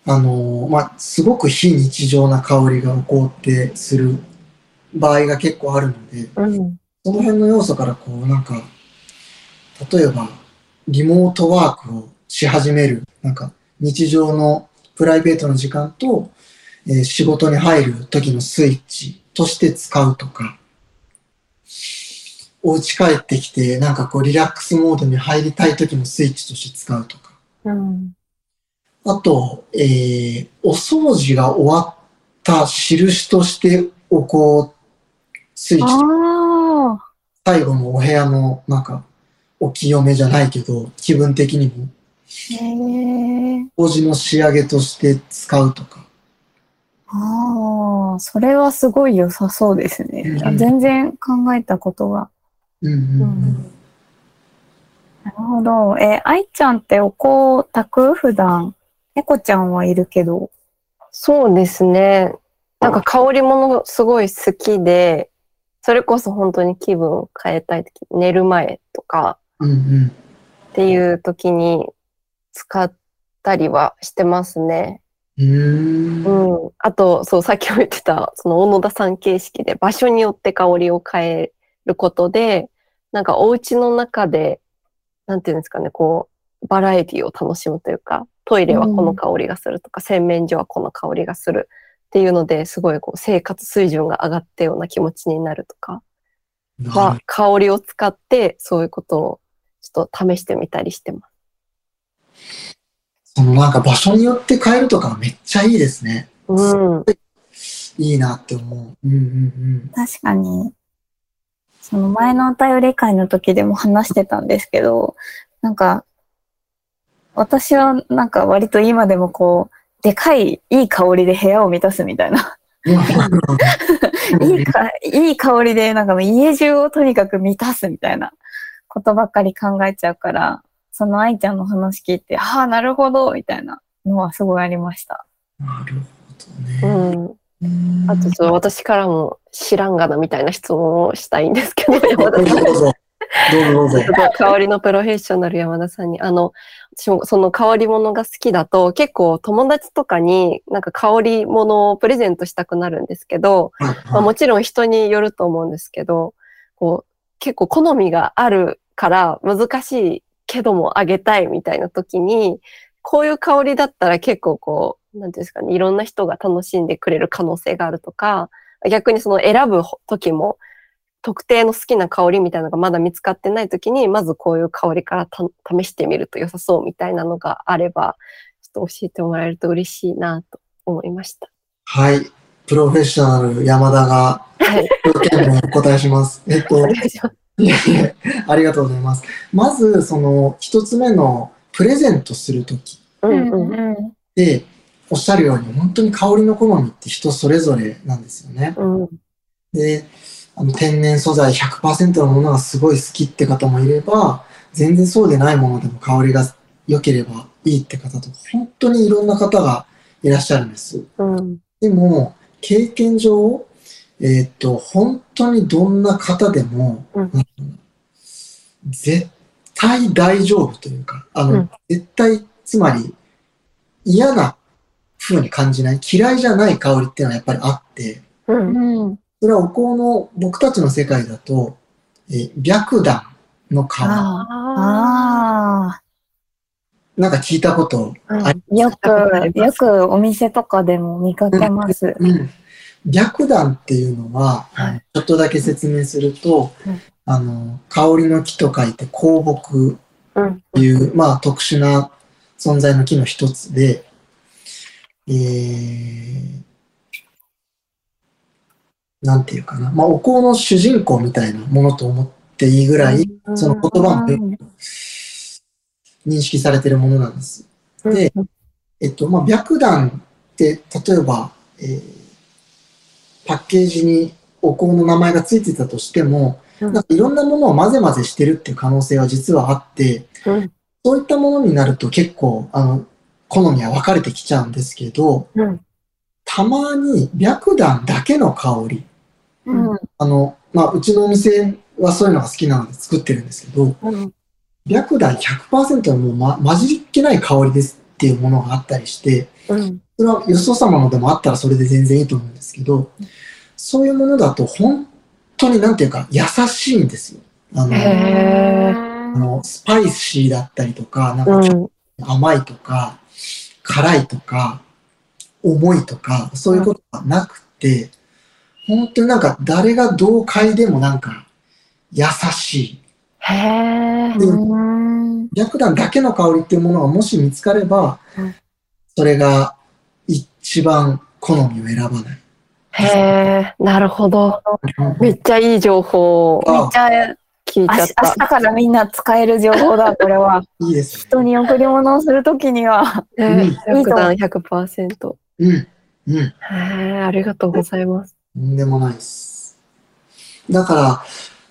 [SPEAKER 4] あのまあすごく非日常な香りが起こってする場合が結構あるので、
[SPEAKER 3] うん
[SPEAKER 4] その辺の要素からこうなんか、例えばリモートワークをし始める、なんか日常のプライベートの時間と、えー仕事に入る時のスイッチとして使うとか、お家帰ってきてなんかこうリラックスモードに入りたい時のスイッチとして使うとか、
[SPEAKER 3] うん。
[SPEAKER 4] あと、えーお掃除が終わった印としておこう、スイッチ。最後のお部屋のなんかお清めじゃないけど気分的にも
[SPEAKER 2] へえ。
[SPEAKER 4] 掃除の仕上げとして使うとか
[SPEAKER 2] ああ、それはすごい良さそうですね。
[SPEAKER 4] うん
[SPEAKER 2] あ全然考えたことが。
[SPEAKER 4] うんうんうん
[SPEAKER 2] なるほど。え、愛ちゃんってお香炊く？普段。猫ちゃんはいるけど。
[SPEAKER 3] そうですね。なんか香り物すごい好きで、それこそ本当に気分を変えたい時、寝る前とか
[SPEAKER 4] うんうん
[SPEAKER 3] っていう時に使ったりはしてますね。
[SPEAKER 4] うーん
[SPEAKER 3] うん。あと、そう、さっきも言ってた、その小野田さん形式で場所によって香りを変えることで、なんかお家の中で、なんていうんですかね、こう、バラエティを楽しむというか、トイレはこの香りがするとか、洗面所はこの香りがするっていうので、すごいこう生活水準が上がったような気持ちになるとか
[SPEAKER 4] な
[SPEAKER 3] は
[SPEAKER 4] る、
[SPEAKER 3] 香りを使ってそういうことをちょっと試してみたりしてます。
[SPEAKER 4] そのなんか場所によって変えるとかめっちゃいいですね。
[SPEAKER 3] うん。
[SPEAKER 4] いいなって思う。うんうん。
[SPEAKER 2] 確かに、その前のお便り会の時でも話してたんですけど、なんか、私はなんか割と今でもこう、でかいいい香りで部屋を満たすみたいな。
[SPEAKER 4] うん [laughs]
[SPEAKER 2] いいか、いい香りでなんかもう家中をとにかく満たすみたいなことばっかり考えちゃうから、その愛ちゃんの話聞いて、ああ、なるほど、みたいな。のはすごいありました。
[SPEAKER 4] なる
[SPEAKER 3] う
[SPEAKER 4] ほどね。
[SPEAKER 3] ん。
[SPEAKER 4] うん
[SPEAKER 3] あとちょっと私からも知らんがなみたいな質問をしたいんですけど、[laughs] 山
[SPEAKER 4] どうどうぞ。どうぞ。
[SPEAKER 3] 香りのプロフェッショナル山田さんに、あの、私もその香り物が好きだと結構友達とかになんか香り物をプレゼントしたくなるんですけど、
[SPEAKER 4] はい
[SPEAKER 3] まあ、もちろん人によると思うんですけど、こう、結構好みがあるから難しいけどもあげたいみたいな時に、こういう香りだったら結構こう、なんていうんですかね、いろんな人が楽しんでくれる可能性があるとか、逆にその選ぶ時も、特定の好きな香りみたいなのがまだ見つかってない時に、まずこういう香りからた試してみると良さそうみたいなのがあれば、ちょっと教えてもらえると嬉しいなと思いました。
[SPEAKER 4] はい。プロフェッショナル山田が、
[SPEAKER 3] はい。
[SPEAKER 4] お答えします。[laughs] えっと
[SPEAKER 3] い
[SPEAKER 4] やいやありがとうございます。まず、その、一つ目のプレゼントするとき
[SPEAKER 3] うんうん。
[SPEAKER 2] ん。
[SPEAKER 4] で、おっしゃるように、本当に香りの好みって人それぞれなんですよね。
[SPEAKER 3] うん。
[SPEAKER 4] で、あの天然素材100%のものがすごい好きって方もいれば、全然そうでないものでも香りが良ければいいって方と、本当にいろんな方がいらっしゃるんです。
[SPEAKER 3] うん。
[SPEAKER 4] でも、経験上、えーっと、本当にどんな方でも、
[SPEAKER 3] うん
[SPEAKER 4] 絶対大丈夫というか、あの、
[SPEAKER 3] うん
[SPEAKER 4] 絶対、つまり、嫌な風に感じない、嫌いじゃない香りっていうのはやっぱりあって、
[SPEAKER 3] うん。
[SPEAKER 2] うん。
[SPEAKER 4] それはお香の僕たちの世界だと、えー白檀の香
[SPEAKER 2] あ
[SPEAKER 3] あ
[SPEAKER 2] あ
[SPEAKER 4] なんか聞いたこと
[SPEAKER 3] あ。うん
[SPEAKER 4] あり、
[SPEAKER 2] あ、よく、よくお店とかでも見かけます。
[SPEAKER 4] うん。白檀っていうのは、
[SPEAKER 3] はい
[SPEAKER 4] ちょっとだけ説明すると、
[SPEAKER 3] うん
[SPEAKER 4] あの、香りの木と書いて香木
[SPEAKER 3] うん。
[SPEAKER 4] っていう、まあ特殊な存在の木の一つで、えー、なんていうかな。まあお香の主人公みたいなものと思っていいぐらい、その言葉もよく認識されているものなんです。でえっと、まあ、白檀って、例えば、えーパッケージにお香の名前がついてたとしても、
[SPEAKER 3] うん
[SPEAKER 4] なんかいろんなものを混ぜ混ぜしてるっていう可能性は実はあって、
[SPEAKER 3] うん
[SPEAKER 4] そういったものになると結構、あの、好みは分かれてきちゃうんですけど、
[SPEAKER 3] うん。
[SPEAKER 4] たまに白檀だけの香り、
[SPEAKER 2] うん。
[SPEAKER 4] あの、まあ、うちのお店はそういうのが好きなので作ってるんですけど、
[SPEAKER 3] うん。
[SPEAKER 4] 白檀100%のもう、ま、混じりっけない香りですっていうものがあったりして、
[SPEAKER 3] うん。
[SPEAKER 4] それはよそ様のでもあったらそれで全然いいと思うんですけど、そういうものだと本当になんていうか優しいんですよ。あの、
[SPEAKER 3] へ
[SPEAKER 4] あのスパイシーだったりとか、なんかちょっ
[SPEAKER 3] うん。
[SPEAKER 4] と甘いとか、辛いとか、重いとか、そういうことがなくて、本当になんか誰がどう嗅いでもなんか優しい。
[SPEAKER 3] へえ。
[SPEAKER 2] うん。
[SPEAKER 4] 白檀だけの香りっていうものがもし見つかれば
[SPEAKER 3] うん、
[SPEAKER 4] それが一番好みを選ばない。
[SPEAKER 3] へえ。なるほど。めっちゃいい情報を
[SPEAKER 2] めっちゃ、
[SPEAKER 3] 聞いちゃっ
[SPEAKER 2] 明日明日
[SPEAKER 3] た。
[SPEAKER 2] からみんな使える情報だ、[laughs] これは。
[SPEAKER 4] いいですね。
[SPEAKER 2] 人に贈り物をするときには。
[SPEAKER 3] へ
[SPEAKER 4] うん
[SPEAKER 3] え白檀100%。
[SPEAKER 4] うん。うん。
[SPEAKER 3] へえ。ありがとうございます。
[SPEAKER 4] とんでもないです。だから、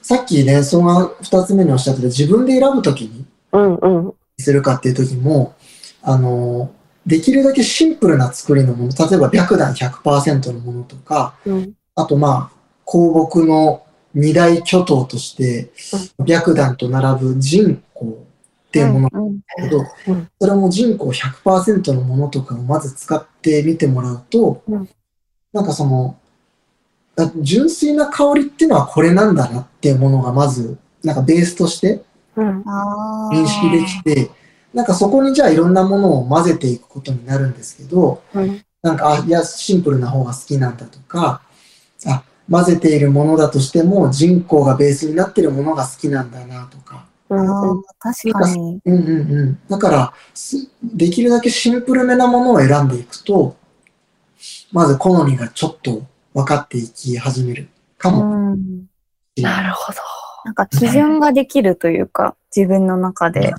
[SPEAKER 4] さっきね、その二つ目におっしゃってた自分で選ぶときに
[SPEAKER 3] うんうん。
[SPEAKER 4] するかっていうときも、あの、できるだけシンプルな作りのもの、例えば白檀100%のものとか、
[SPEAKER 3] うん。
[SPEAKER 4] あとまあ、香木の二大巨頭として、白檀と並ぶ人工っていうもの
[SPEAKER 2] うん
[SPEAKER 4] だけど、
[SPEAKER 3] うん
[SPEAKER 4] それも人口100%のものとかをまず使ってみてもらうと、
[SPEAKER 3] うん
[SPEAKER 4] なんかその、あ純粋な香りっていうのはこれなんだなっていうものがまず、なんかベースとして認識できて、なんかそこにじゃあいろんなものを混ぜていくことになるんですけど、
[SPEAKER 3] うん。
[SPEAKER 4] なんか、あ、いや、シンプルな方が好きなんだとか、あ、混ぜているものだとしても人口がベースになっているものが好きなんだなとか、
[SPEAKER 2] 確かに。
[SPEAKER 4] うんうんうん。だから、すできるだけシンプルめなものを選んでいくと、まず好みがちょっと分かっていき始めるかもな
[SPEAKER 3] るほど。
[SPEAKER 2] なんか基準ができるというか、自分の中で。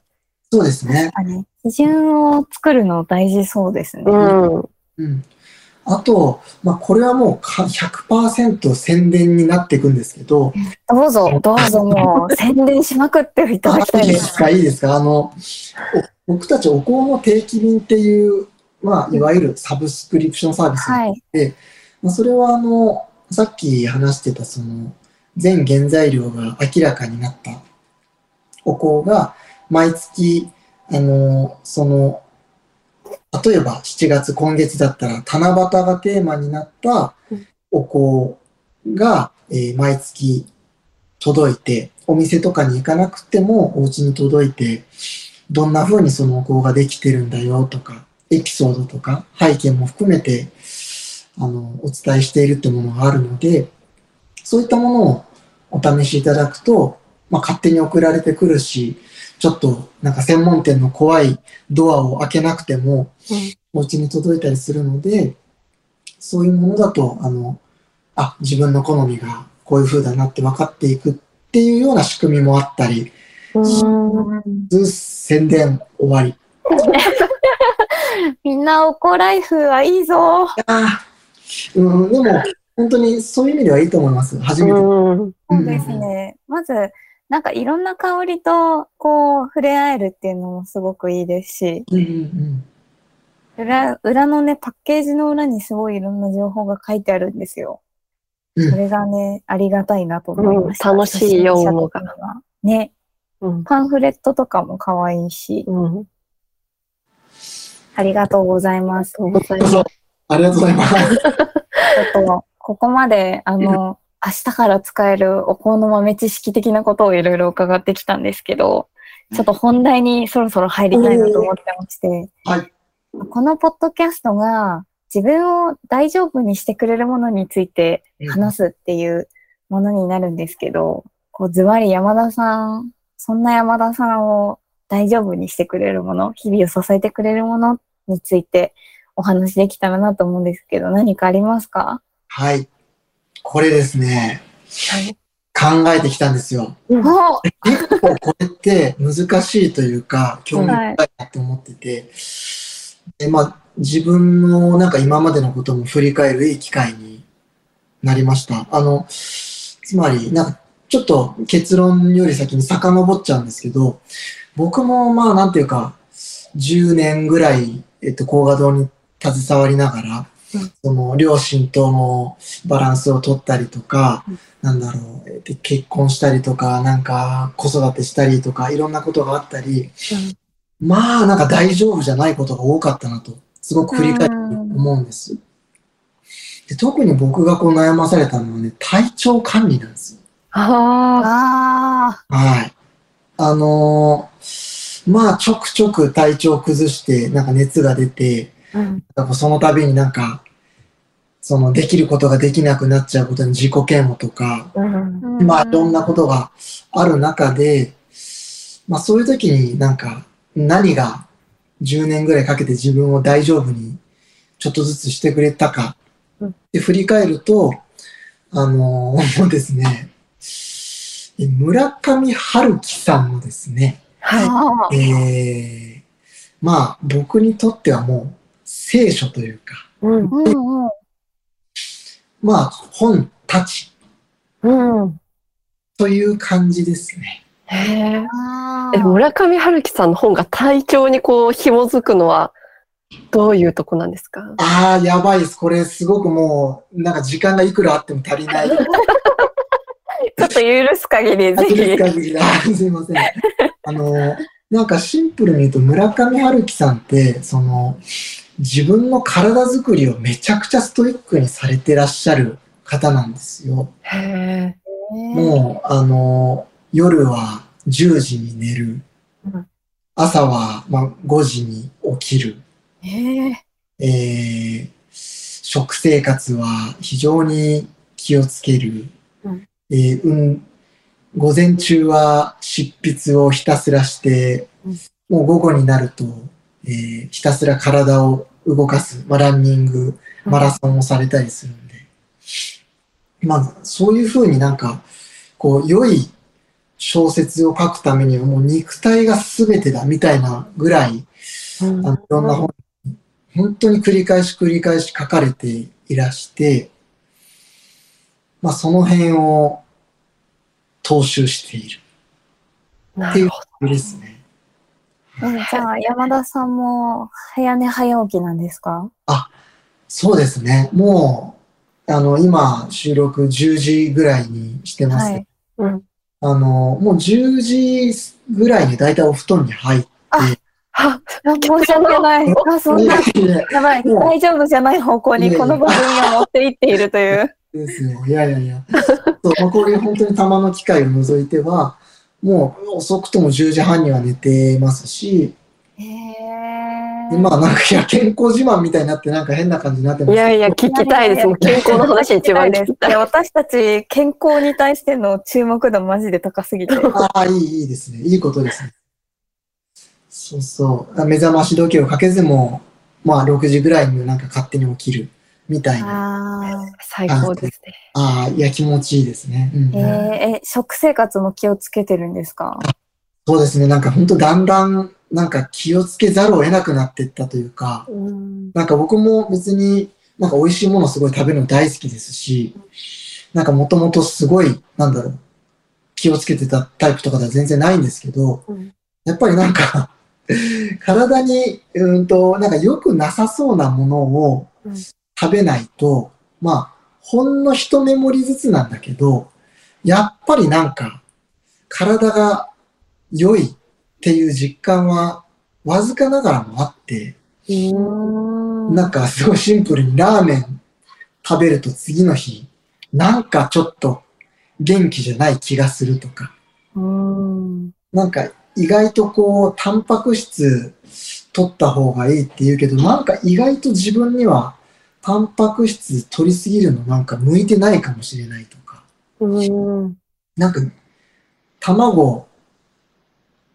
[SPEAKER 4] そうですね。
[SPEAKER 2] 基準を作るの大事そうですね。
[SPEAKER 3] うん。
[SPEAKER 4] うん。あと、まあ、これはもうか100%宣伝になっていくんですけど、
[SPEAKER 2] どうぞ、どうぞもう宣伝しまくっていただきたいで。
[SPEAKER 4] いいですすか？いいですか？あの、お僕たちお香の定期便っていうまあ、いわゆるサブスクリプションサービス
[SPEAKER 2] はい。
[SPEAKER 4] まあ、それはあの、さっき話してたその、全原材料が明らかになったお香が、毎月、あの、その、例えば7月、今月だったら、七夕がテーマになったお香が、えー毎月届いて、お店とかに行かなくてもお家に届いて、どんな風にそのお香ができてるんだよとか、エピソードとか背景も含めて、あの、お伝えしているってものがあるので、そういったものをお試しいただくと、まあ、勝手に送られてくるし、ちょっとなんか専門店の怖いドアを開けなくても、お家に届いたりするので、そういうものだと、あの、あ、自分の好みがこういう風だなって分かっていくっていうような仕組みもあったり、ず宣伝終わり。[laughs]
[SPEAKER 2] みんなおこライフはいいぞ。
[SPEAKER 4] うん、でも、本当にそういう意味ではいいと思います。初めて。
[SPEAKER 3] うん。
[SPEAKER 2] そうですね。まず、なんかいろんな香りとこう触れ合えるっていうのもすごくいいですし、
[SPEAKER 4] うんうん
[SPEAKER 2] 裏裏のね、パッケージの裏にすごいいろんな情報が書いてあるんですよ。
[SPEAKER 4] うん
[SPEAKER 2] それがね、ありがたいなと思いました。
[SPEAKER 3] うん楽しい読むのが
[SPEAKER 2] ね、
[SPEAKER 3] うん。
[SPEAKER 2] パンフレットとかも可愛いし、
[SPEAKER 3] うん。
[SPEAKER 2] ありがとうございます。
[SPEAKER 3] ありがとうござい
[SPEAKER 4] うん。
[SPEAKER 3] ます。
[SPEAKER 4] ありがとうございます。
[SPEAKER 2] ちょっと、ここまで、あの、明日から使えるお香の豆知識的なことをいろいろ伺ってきたんですけど、ちょっと本題にそろそろ入りたいなと思ってまして、
[SPEAKER 4] はい。
[SPEAKER 2] このポッドキャストが自分を大丈夫にしてくれるものについて話すっていうものになるんですけど、こうズバリ山田さん、そんな山田さんを大丈夫にしてくれるもの、日々を支えてくれるものについてお話できたらなと思うんですけど、何かありますか？
[SPEAKER 4] はい。これですね、
[SPEAKER 3] はい。
[SPEAKER 4] 考えてきたんですよ。
[SPEAKER 2] お
[SPEAKER 4] 結構これって難しいというか、興味深いなって思ってて、でまあ、自分のなんか今までのことも振り返るいい機会になりました。あの、つまり、なんかちょっと結論より先に遡っちゃうんですけど、僕もまあなんていうか、10年ぐらい、えっと、高画堂に携わりながら、
[SPEAKER 3] うん
[SPEAKER 4] その両親とのバランスを取ったりとか、なんだろう、えっと結婚したりとか、なんか子育てしたりとか、いろんなことがあったり、まあなんか大丈夫じゃないことが多かったなと、すごく振り返って思うんです。で特に僕がこう悩まされたのはね、体調管理なんですよ。
[SPEAKER 3] あ
[SPEAKER 2] あ
[SPEAKER 4] はい。あのーまあちょくちょく体調を崩して、なんか熱が出て、
[SPEAKER 3] あ。うん。
[SPEAKER 4] その度になんか、そのできることができなくなっちゃうことに自己嫌悪とか、
[SPEAKER 3] うん。
[SPEAKER 2] ー
[SPEAKER 4] まあいろんなことがある中で、まあそういう時になんか何が10年ぐらいかけて自分を大丈夫にちょっとずつしてくれたか
[SPEAKER 3] うん
[SPEAKER 4] って振り返ると、あのーもうですね、え村上春樹さんのですね、
[SPEAKER 3] は
[SPEAKER 2] あー
[SPEAKER 4] えー、まあ僕にとってはもう聖書というか、
[SPEAKER 3] い。うん。
[SPEAKER 2] うんうん。
[SPEAKER 4] まあ本たち
[SPEAKER 3] うん。
[SPEAKER 4] という感じですね。
[SPEAKER 3] へえ。村上春樹さんの本が体調にこう紐づくのはどういうとこなんですか？
[SPEAKER 4] ああ、やばいです。これすごくもう、なんか時間がいくらあっても足りない。[laughs]
[SPEAKER 2] ちょっと許す限り [laughs] ぜ
[SPEAKER 4] あとです
[SPEAKER 2] ひ。
[SPEAKER 4] 限りだ。すいません。あの、なんかシンプルに言うと村上春樹さんって、その、自分の体作りをめちゃくちゃストイックにされてらっしゃる方なんですよ。
[SPEAKER 3] へえ。
[SPEAKER 4] もう、あの、夜は10時に寝る
[SPEAKER 3] うん。
[SPEAKER 4] 朝は、まあ、5時に起きる。
[SPEAKER 2] ええ
[SPEAKER 4] えー食生活は非常に気をつける。
[SPEAKER 3] うん
[SPEAKER 4] えーうん、午前中は執筆をひたすらして、
[SPEAKER 3] うん
[SPEAKER 4] もう午後になると、えーひたすら体を動かす、まあ、ランニング、マラソンをされたりするんで、まあ、そういうふうになんか、こう、良い小説を書くためにはもう肉体が全てだみたいなぐらい、
[SPEAKER 3] うん。
[SPEAKER 4] あのいろんな本に本当に繰り返し繰り返し書かれていらして、まあその辺を踏襲している。っていうことですね。
[SPEAKER 2] えじゃあ、山田さんも早寝早起きなんですか？
[SPEAKER 4] そうですね。もう、あの、今、収録10時ぐらいにしてますけど、
[SPEAKER 2] はい。
[SPEAKER 3] うん。
[SPEAKER 4] あの、もう10時ぐらいに大体お布団に入って、
[SPEAKER 3] は
[SPEAKER 2] 申し訳ない。[laughs] あ、そんな、
[SPEAKER 4] いや
[SPEAKER 2] やばい。大丈夫じゃない方向にこの番組を持っていっているという。[laughs]
[SPEAKER 4] ですよ。いやいやいや。そう、まあ、こういう本当にたまの機会を除いては、もう遅くとも10時半には寝てますし、
[SPEAKER 2] へ
[SPEAKER 4] で
[SPEAKER 2] ー。
[SPEAKER 4] まあなんか、いや、健康自慢みたいになってなんか変な感じになってます
[SPEAKER 3] いやいや、聞きたいです。もう健康の話一番聞きたい。
[SPEAKER 2] で私たち健康に対しての注目度マジで高すぎて。
[SPEAKER 4] ああ、いい、いいですね。いいことですね。そうそう。目覚まし時計をかけずも、まあ6時ぐらいになんか勝手に起きるみたいな。
[SPEAKER 2] あ
[SPEAKER 3] 最高ですね。
[SPEAKER 4] ああ、いや、気持ちいいですね。うん
[SPEAKER 2] ーえーえ、食生活も気をつけてるんですか？
[SPEAKER 4] そうですね。なんか本当だんだん、なんか気をつけざるを得なくなっていったというか、
[SPEAKER 3] うん。
[SPEAKER 4] なんか僕も別になんか美味しいものすごい食べるの大好きですし、なんかもともとすごい、なんだろう、気をつけてたタイプとかでは全然ないんですけど、
[SPEAKER 3] うん
[SPEAKER 4] やっぱりなんか、[laughs] 体に、うんと、なんか良くなさそうなものを
[SPEAKER 3] うん
[SPEAKER 4] 食べないと、まあ、ほんの一目盛りずつなんだけど、やっぱりなんか、体が良いっていう実感は、わずかながらもあって、
[SPEAKER 3] うん
[SPEAKER 4] なんかすごいシンプルにラーメン食べると次の日、なんかちょっと元気じゃない気がするとか、
[SPEAKER 2] うん。
[SPEAKER 4] なんか意外とこう、タンパク質取った方がいいって言うけど、なんか意外と自分にはタンパク質取りすぎるのなんか向いてないかもしれないとか、
[SPEAKER 3] うん。
[SPEAKER 4] なんか卵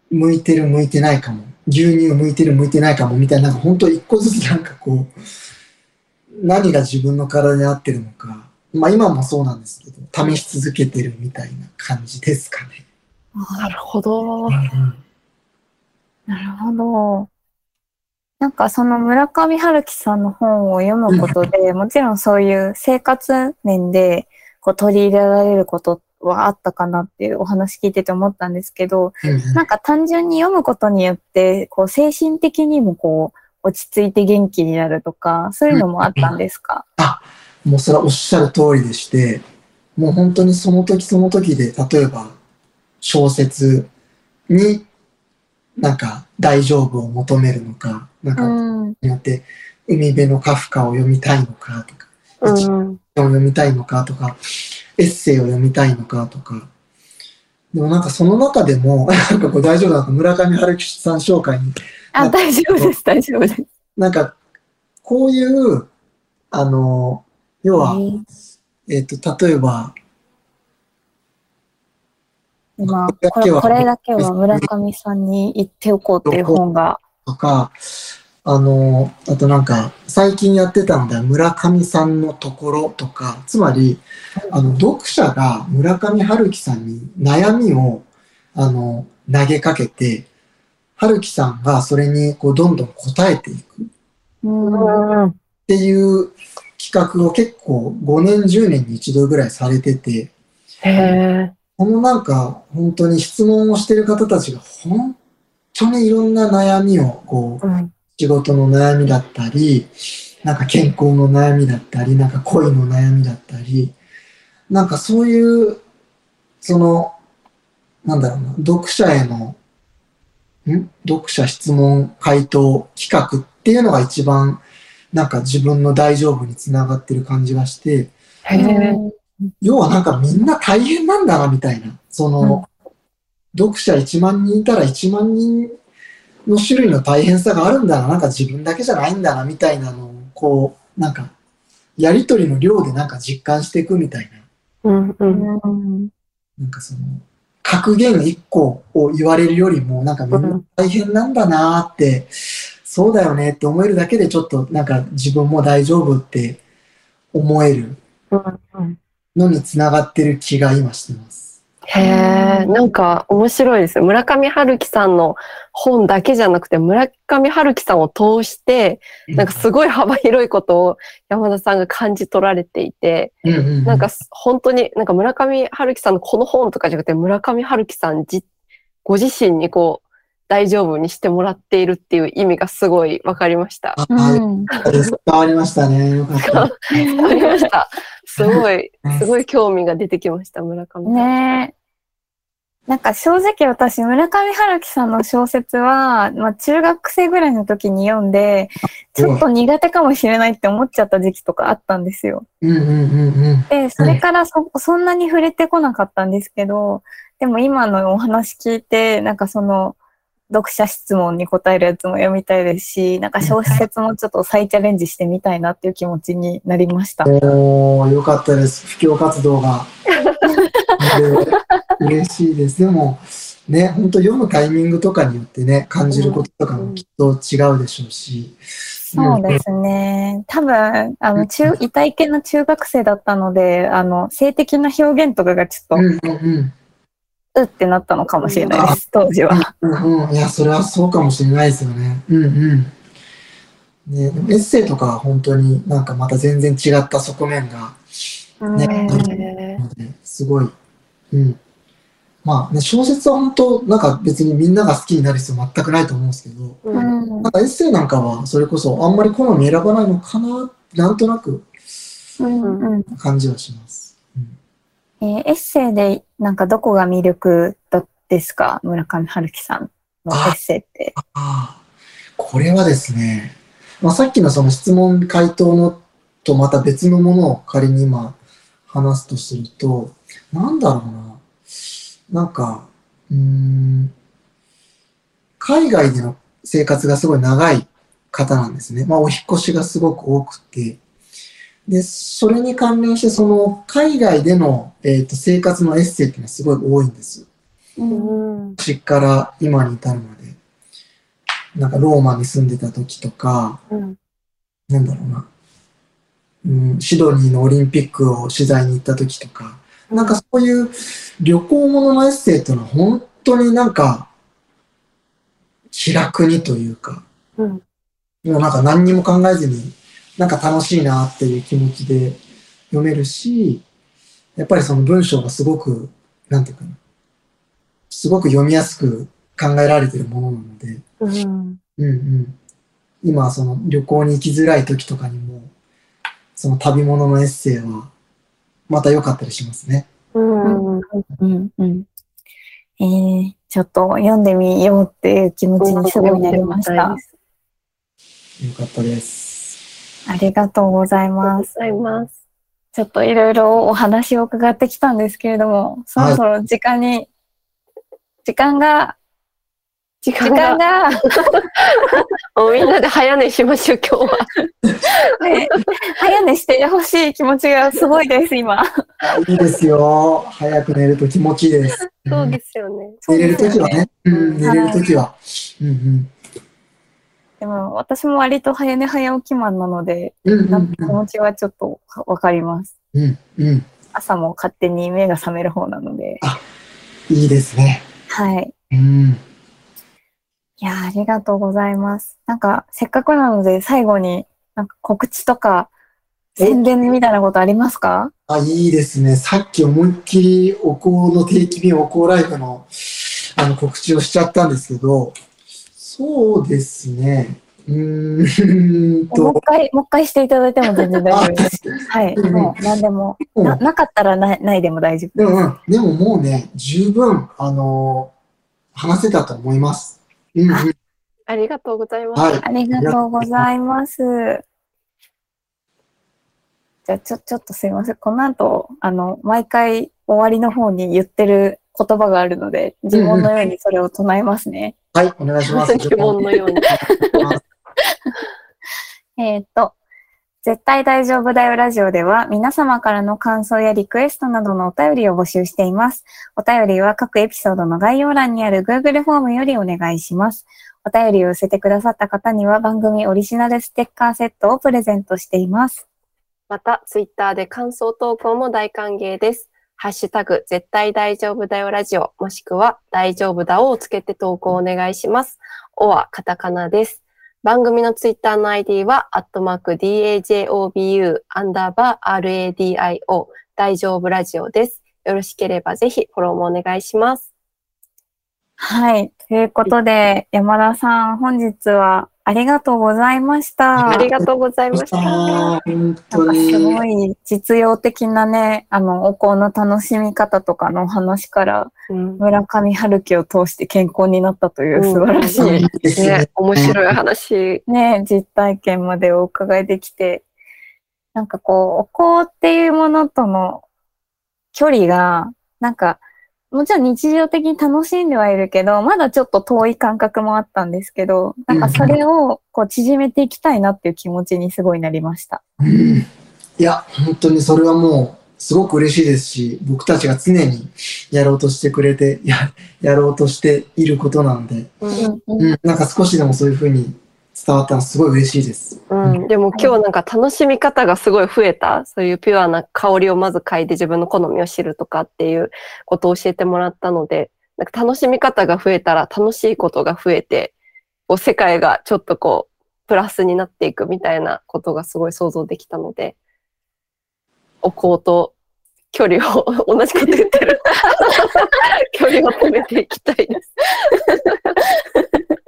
[SPEAKER 4] 向いてる向いてないかも、牛乳向いてる向いてないかもみたいな、なんか本当一個ずつなんかこう、何が自分の体に合ってるのか、まあ今もそうなんですけど、試し続けてるみたいな感じですかね。
[SPEAKER 3] なるほど。
[SPEAKER 2] なるほど。なんかその村上春樹さんの本を読むことで、もちろんそういう生活面でこう取り入れられることはあったかなっていうお話聞いてて思ったんですけど、なんか単純に読むことによって、こう精神的にもこう落ち着いて元気になるとか、そういうのもあったんですか？
[SPEAKER 4] もうそれはおっしゃる通りでして、もう本当にその時その時で、例えば小説になんか大丈夫を求めるのか、なんか
[SPEAKER 2] うん。
[SPEAKER 4] によって海辺のカフカを読みたいのかとか、
[SPEAKER 3] うん。
[SPEAKER 4] を読みたいのかとか、エッセイを読みたいのかとか。でもなんかその中でも、[laughs] なんかこう大丈夫なのか、村上春樹さん紹介に、
[SPEAKER 2] あ、大丈夫です、大丈夫です。
[SPEAKER 4] なんかこういう、あの、要は、えっ、と、例えば、
[SPEAKER 2] 今
[SPEAKER 4] これだけは
[SPEAKER 2] これこれだけは村上さんに言っておこうっていう本が。
[SPEAKER 4] とか、あの、あとなんか、最近やってたんだよ、村上さんのところとか、つまり、あの、読者が村上春樹さんに悩みを、あの、投げかけて、春樹さんがそれにこうどんどん答えていくっ。ていう企画を結構5年、10年に一度ぐらいされてて。このなんか本当に質問をしてる方たちが本当にいろんな悩みをこう
[SPEAKER 3] うん。
[SPEAKER 4] 仕事の悩みだったり、なんか健康の悩みだったり、なんか恋の悩みだったり、なんかそういう、その、なんだろうな、読者への、ん？読者質問回答企画っていうのが一番、なんか自分の大丈夫につながってる感じがして。要はなんかみんな大変なんだな、みたいな。その、読者1万人いたら1万人の種類の大変さがあるんだな、なんか自分だけじゃないんだな、みたいなのを、こう、なんか、やりとりの量でなんか実感していくみたいな。
[SPEAKER 3] うん。う。
[SPEAKER 2] うんん。
[SPEAKER 4] なんかその、格言1個を言われるよりも、なんかみんな大変なんだなって、そうだよねって思えるだけでちょっとなんか自分も大丈夫って思える
[SPEAKER 3] うん。
[SPEAKER 4] のにつながってる気が今してます。
[SPEAKER 3] へえ、なんか面白いですね。村上春樹さんの本だけじゃなくて、村上春樹さんを通して、なんかすごい幅広いことを山田さんが感じ取られていて、なんか本当に、なんか村上春樹さんのこの本とかじゃなくて、村上春樹さんじご自身にこう、大丈夫にしてもらっているっていう意味がすごい分かりました。
[SPEAKER 4] あ、
[SPEAKER 2] うん。
[SPEAKER 4] あ伝わりましたね。よかった。[laughs]
[SPEAKER 3] 分かりました。すごい、すごい興味が出てきました、村上さん。
[SPEAKER 2] ねえ。なんか正直私、村上春樹さんの小説は、まあ中学生ぐらいの時に読んで、ちょっと苦手かもしれないって思っちゃった時期とかあったんですよ。
[SPEAKER 4] うんうんうんうん。
[SPEAKER 2] で、それからそ、そんなに触れてこなかったんですけど、でも今のお話聞いて、なんかその、読者質問に答えるやつも読みたいですし、なんか小説もちょっと再チャレンジしてみたいなっていう気持ちになりました。
[SPEAKER 4] おー、よかったです。布教活動が。[laughs] で嬉しいです。でも、ね、本当読むタイミングとかによってね、感じることとかもきっと違うでしょうし。
[SPEAKER 2] そうですね。多分、あの、中、痛い系の中学生だったので、あの、性的な表現とかがちょっ
[SPEAKER 4] うんうんうん。
[SPEAKER 2] と、うってなったのかもしれないです、当時は。
[SPEAKER 4] うんうん、いや、それはそうかもしれないですよね。うんうん。ね、エッセイとかは本当になんかまた全然違った側面がね、
[SPEAKER 2] うん
[SPEAKER 4] あるので、すごい。うん。まあね、小説は本当、なんか別にみんなが好きになる必要全くないと思うんですけど、
[SPEAKER 3] う
[SPEAKER 2] うんん
[SPEAKER 4] なんかエッセイなんかはそれこそあんまり好み選ばないのかな、なんとなく感じはします。うん
[SPEAKER 2] えーエッセイで、なんかどこが魅力だですか？村上春樹さんのエッセイって。
[SPEAKER 4] ああ、これはですね、まあ、さっきのその質問回答のとまた別のものを仮に今話すとすると、なんだろうな。なんか、うーん、海外での生活がすごい長い方なんですね。まあ、お引っ越しがすごく多くて。で、それに関連して、その海外での、えー、と生活のエッセイっていうのはすごい多いんです。
[SPEAKER 3] うん
[SPEAKER 4] 昔から今に至るまで。なんかローマに住んでた時とか、
[SPEAKER 3] うん
[SPEAKER 4] なんだろうな。うん、シドニーのオリンピックを取材に行った時とか、なんかそういう旅行もののエッセイっていうのは本当になんか気楽にというか、
[SPEAKER 3] うん
[SPEAKER 4] もうなんか何にも考えずに、なんか楽しいなっていう気持ちで読めるし、やっぱりその文章がすごく、なんていうかな、すごく読みやすく考えられてるものなので、
[SPEAKER 3] うん
[SPEAKER 4] うんうん。今、その旅行に行きづらい時とかにも、その旅物のエッセイは、また良かったりしますね。
[SPEAKER 3] うん
[SPEAKER 2] うんうん。えー、ちょっと読んでみようっていう気持ちにすごいなりました。
[SPEAKER 4] よかったです。
[SPEAKER 2] ありがとうござい
[SPEAKER 3] ありがとう
[SPEAKER 2] ます。
[SPEAKER 3] ございます。
[SPEAKER 2] ちょっといろいろお話を伺ってきたんですけれども、そろそろ時間に、時間が、
[SPEAKER 3] 時
[SPEAKER 2] 時
[SPEAKER 3] 間が、
[SPEAKER 2] 間が、
[SPEAKER 3] もうみんなで早寝しましょう、今日は。
[SPEAKER 2] ね、早寝してほしい気持ちがすごいです、今。
[SPEAKER 4] いいですよ。早く寝ると気持ちいいです。
[SPEAKER 3] そうですよね。
[SPEAKER 4] 寝れる時はね。うん、寝
[SPEAKER 2] はい
[SPEAKER 4] れる時は。うん
[SPEAKER 2] でも私も割と早寝早起きマンなので、
[SPEAKER 4] うん。うん
[SPEAKER 2] なんか気持ちはちょっとわかります。
[SPEAKER 4] うんうん。うん。
[SPEAKER 2] 朝も勝手に目が覚める方なので。
[SPEAKER 4] いいですね。
[SPEAKER 2] はい。
[SPEAKER 4] うん。
[SPEAKER 2] いやー、ありがとうございます。なんか、せっかくなので最後に、なんか告知とか、宣伝みたいなことありますか？
[SPEAKER 4] あ、いいですね。さっき思いっきりお香の定期便お香ライフのあの告知をしちゃったんですけど、そうですね。うーんと
[SPEAKER 2] もう一、回、もう一回していただいても全然大丈
[SPEAKER 4] あ
[SPEAKER 2] 夫です。はい。
[SPEAKER 4] うん
[SPEAKER 2] もう何でも、
[SPEAKER 4] でも
[SPEAKER 2] ななかったらなないでも大丈夫です。
[SPEAKER 4] でもうんでももうね、十分、あの話せたと思います。うん、うん。
[SPEAKER 3] ありがとうございます。
[SPEAKER 4] はい。
[SPEAKER 2] ありがとうございます。じゃあ、ちょ、ちょっとすいません。この後、あの、毎回終わりの方に言ってる言葉があるので、呪文のようにそれを唱えますね。
[SPEAKER 4] はい、お願いします。[laughs]
[SPEAKER 3] 疑問のように。[laughs]
[SPEAKER 2] えっ、と、絶対大丈夫だよラジオでは皆様からの感想やリクエストなどのお便りを募集しています。お便りは各エピソードの概要欄にある Google フォームよりお願いします。お便りを寄せてくださった方には番組オリジナルステッカーセットをプレゼントしています。
[SPEAKER 3] また、ツイッターで感想投稿も大歓迎です。ハッシュタグ、絶対大丈夫だよラジオ、もしくは、大丈夫だをつけて投稿お願いします。おはカタカナです。番組のツイッターの ID は、アットマーク DAJOBU アンダーバー RADIO 大丈夫ラジオです。よろしければぜひフォローもお願いします。
[SPEAKER 2] はい。ということで、山田さん、本日はありがとうございました。
[SPEAKER 3] ありがとうございました。
[SPEAKER 4] 本
[SPEAKER 2] なん
[SPEAKER 4] 当
[SPEAKER 2] かす
[SPEAKER 4] に。
[SPEAKER 2] ごい実用的なね、あの、お香の楽しみ方とかのお話から、
[SPEAKER 3] うん
[SPEAKER 2] 村上春樹を通して健康になったという素晴らしい、
[SPEAKER 4] いいです
[SPEAKER 3] ね
[SPEAKER 4] ね。、
[SPEAKER 3] 面白い話。
[SPEAKER 2] ね、実体験までお伺いできて、なんかこう、お香っていうものとの距離が、なんか、もちろん日常的に楽しんではいるけど、まだちょっと遠い感覚もあったんですけど、なんかそれをこう縮めていきたいなっていう気持ちにすごいなりました。
[SPEAKER 4] うん。いや、本当にそれはもう、すごく嬉しいですし、僕たちが常にやろうとしてくれて、や、やろうとしていることなんで、
[SPEAKER 3] うん。
[SPEAKER 4] うん、なんか少しでもそういうふうに伝わったのすごい嬉しいです。
[SPEAKER 3] うん、でも今日なんか楽しみ方がすごい増えた？そういうピュアな香りをまず嗅いで自分の好みを知るとかっていうことを教えてもらったので、なんか楽しみ方が増えたら楽しいことが増えて、こう世界がちょっとこう、プラスになっていくみたいなことがすごい想像できたので、お香と距離を、[laughs] 同じこと言ってる。[laughs] 距離を止めていきたいです。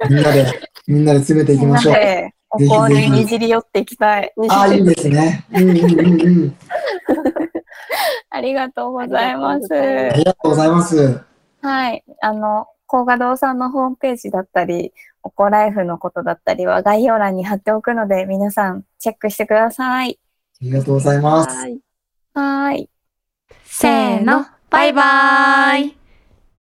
[SPEAKER 4] みんなで、みんなで詰めていきましょう。
[SPEAKER 2] で、お香ににじり寄っていきたい。
[SPEAKER 4] ああ、いいですね。うんうんうんうん。[laughs]
[SPEAKER 2] ありがとうございます。
[SPEAKER 4] ありがとうございます。
[SPEAKER 2] はい。あの、高画堂さんのホームページだったり、おこライフのことだったりは概要欄に貼っておくので、皆さんチェックしてください。
[SPEAKER 4] ありがとうございます。
[SPEAKER 3] はい。
[SPEAKER 2] はーい。
[SPEAKER 1] せーの、バイバーイ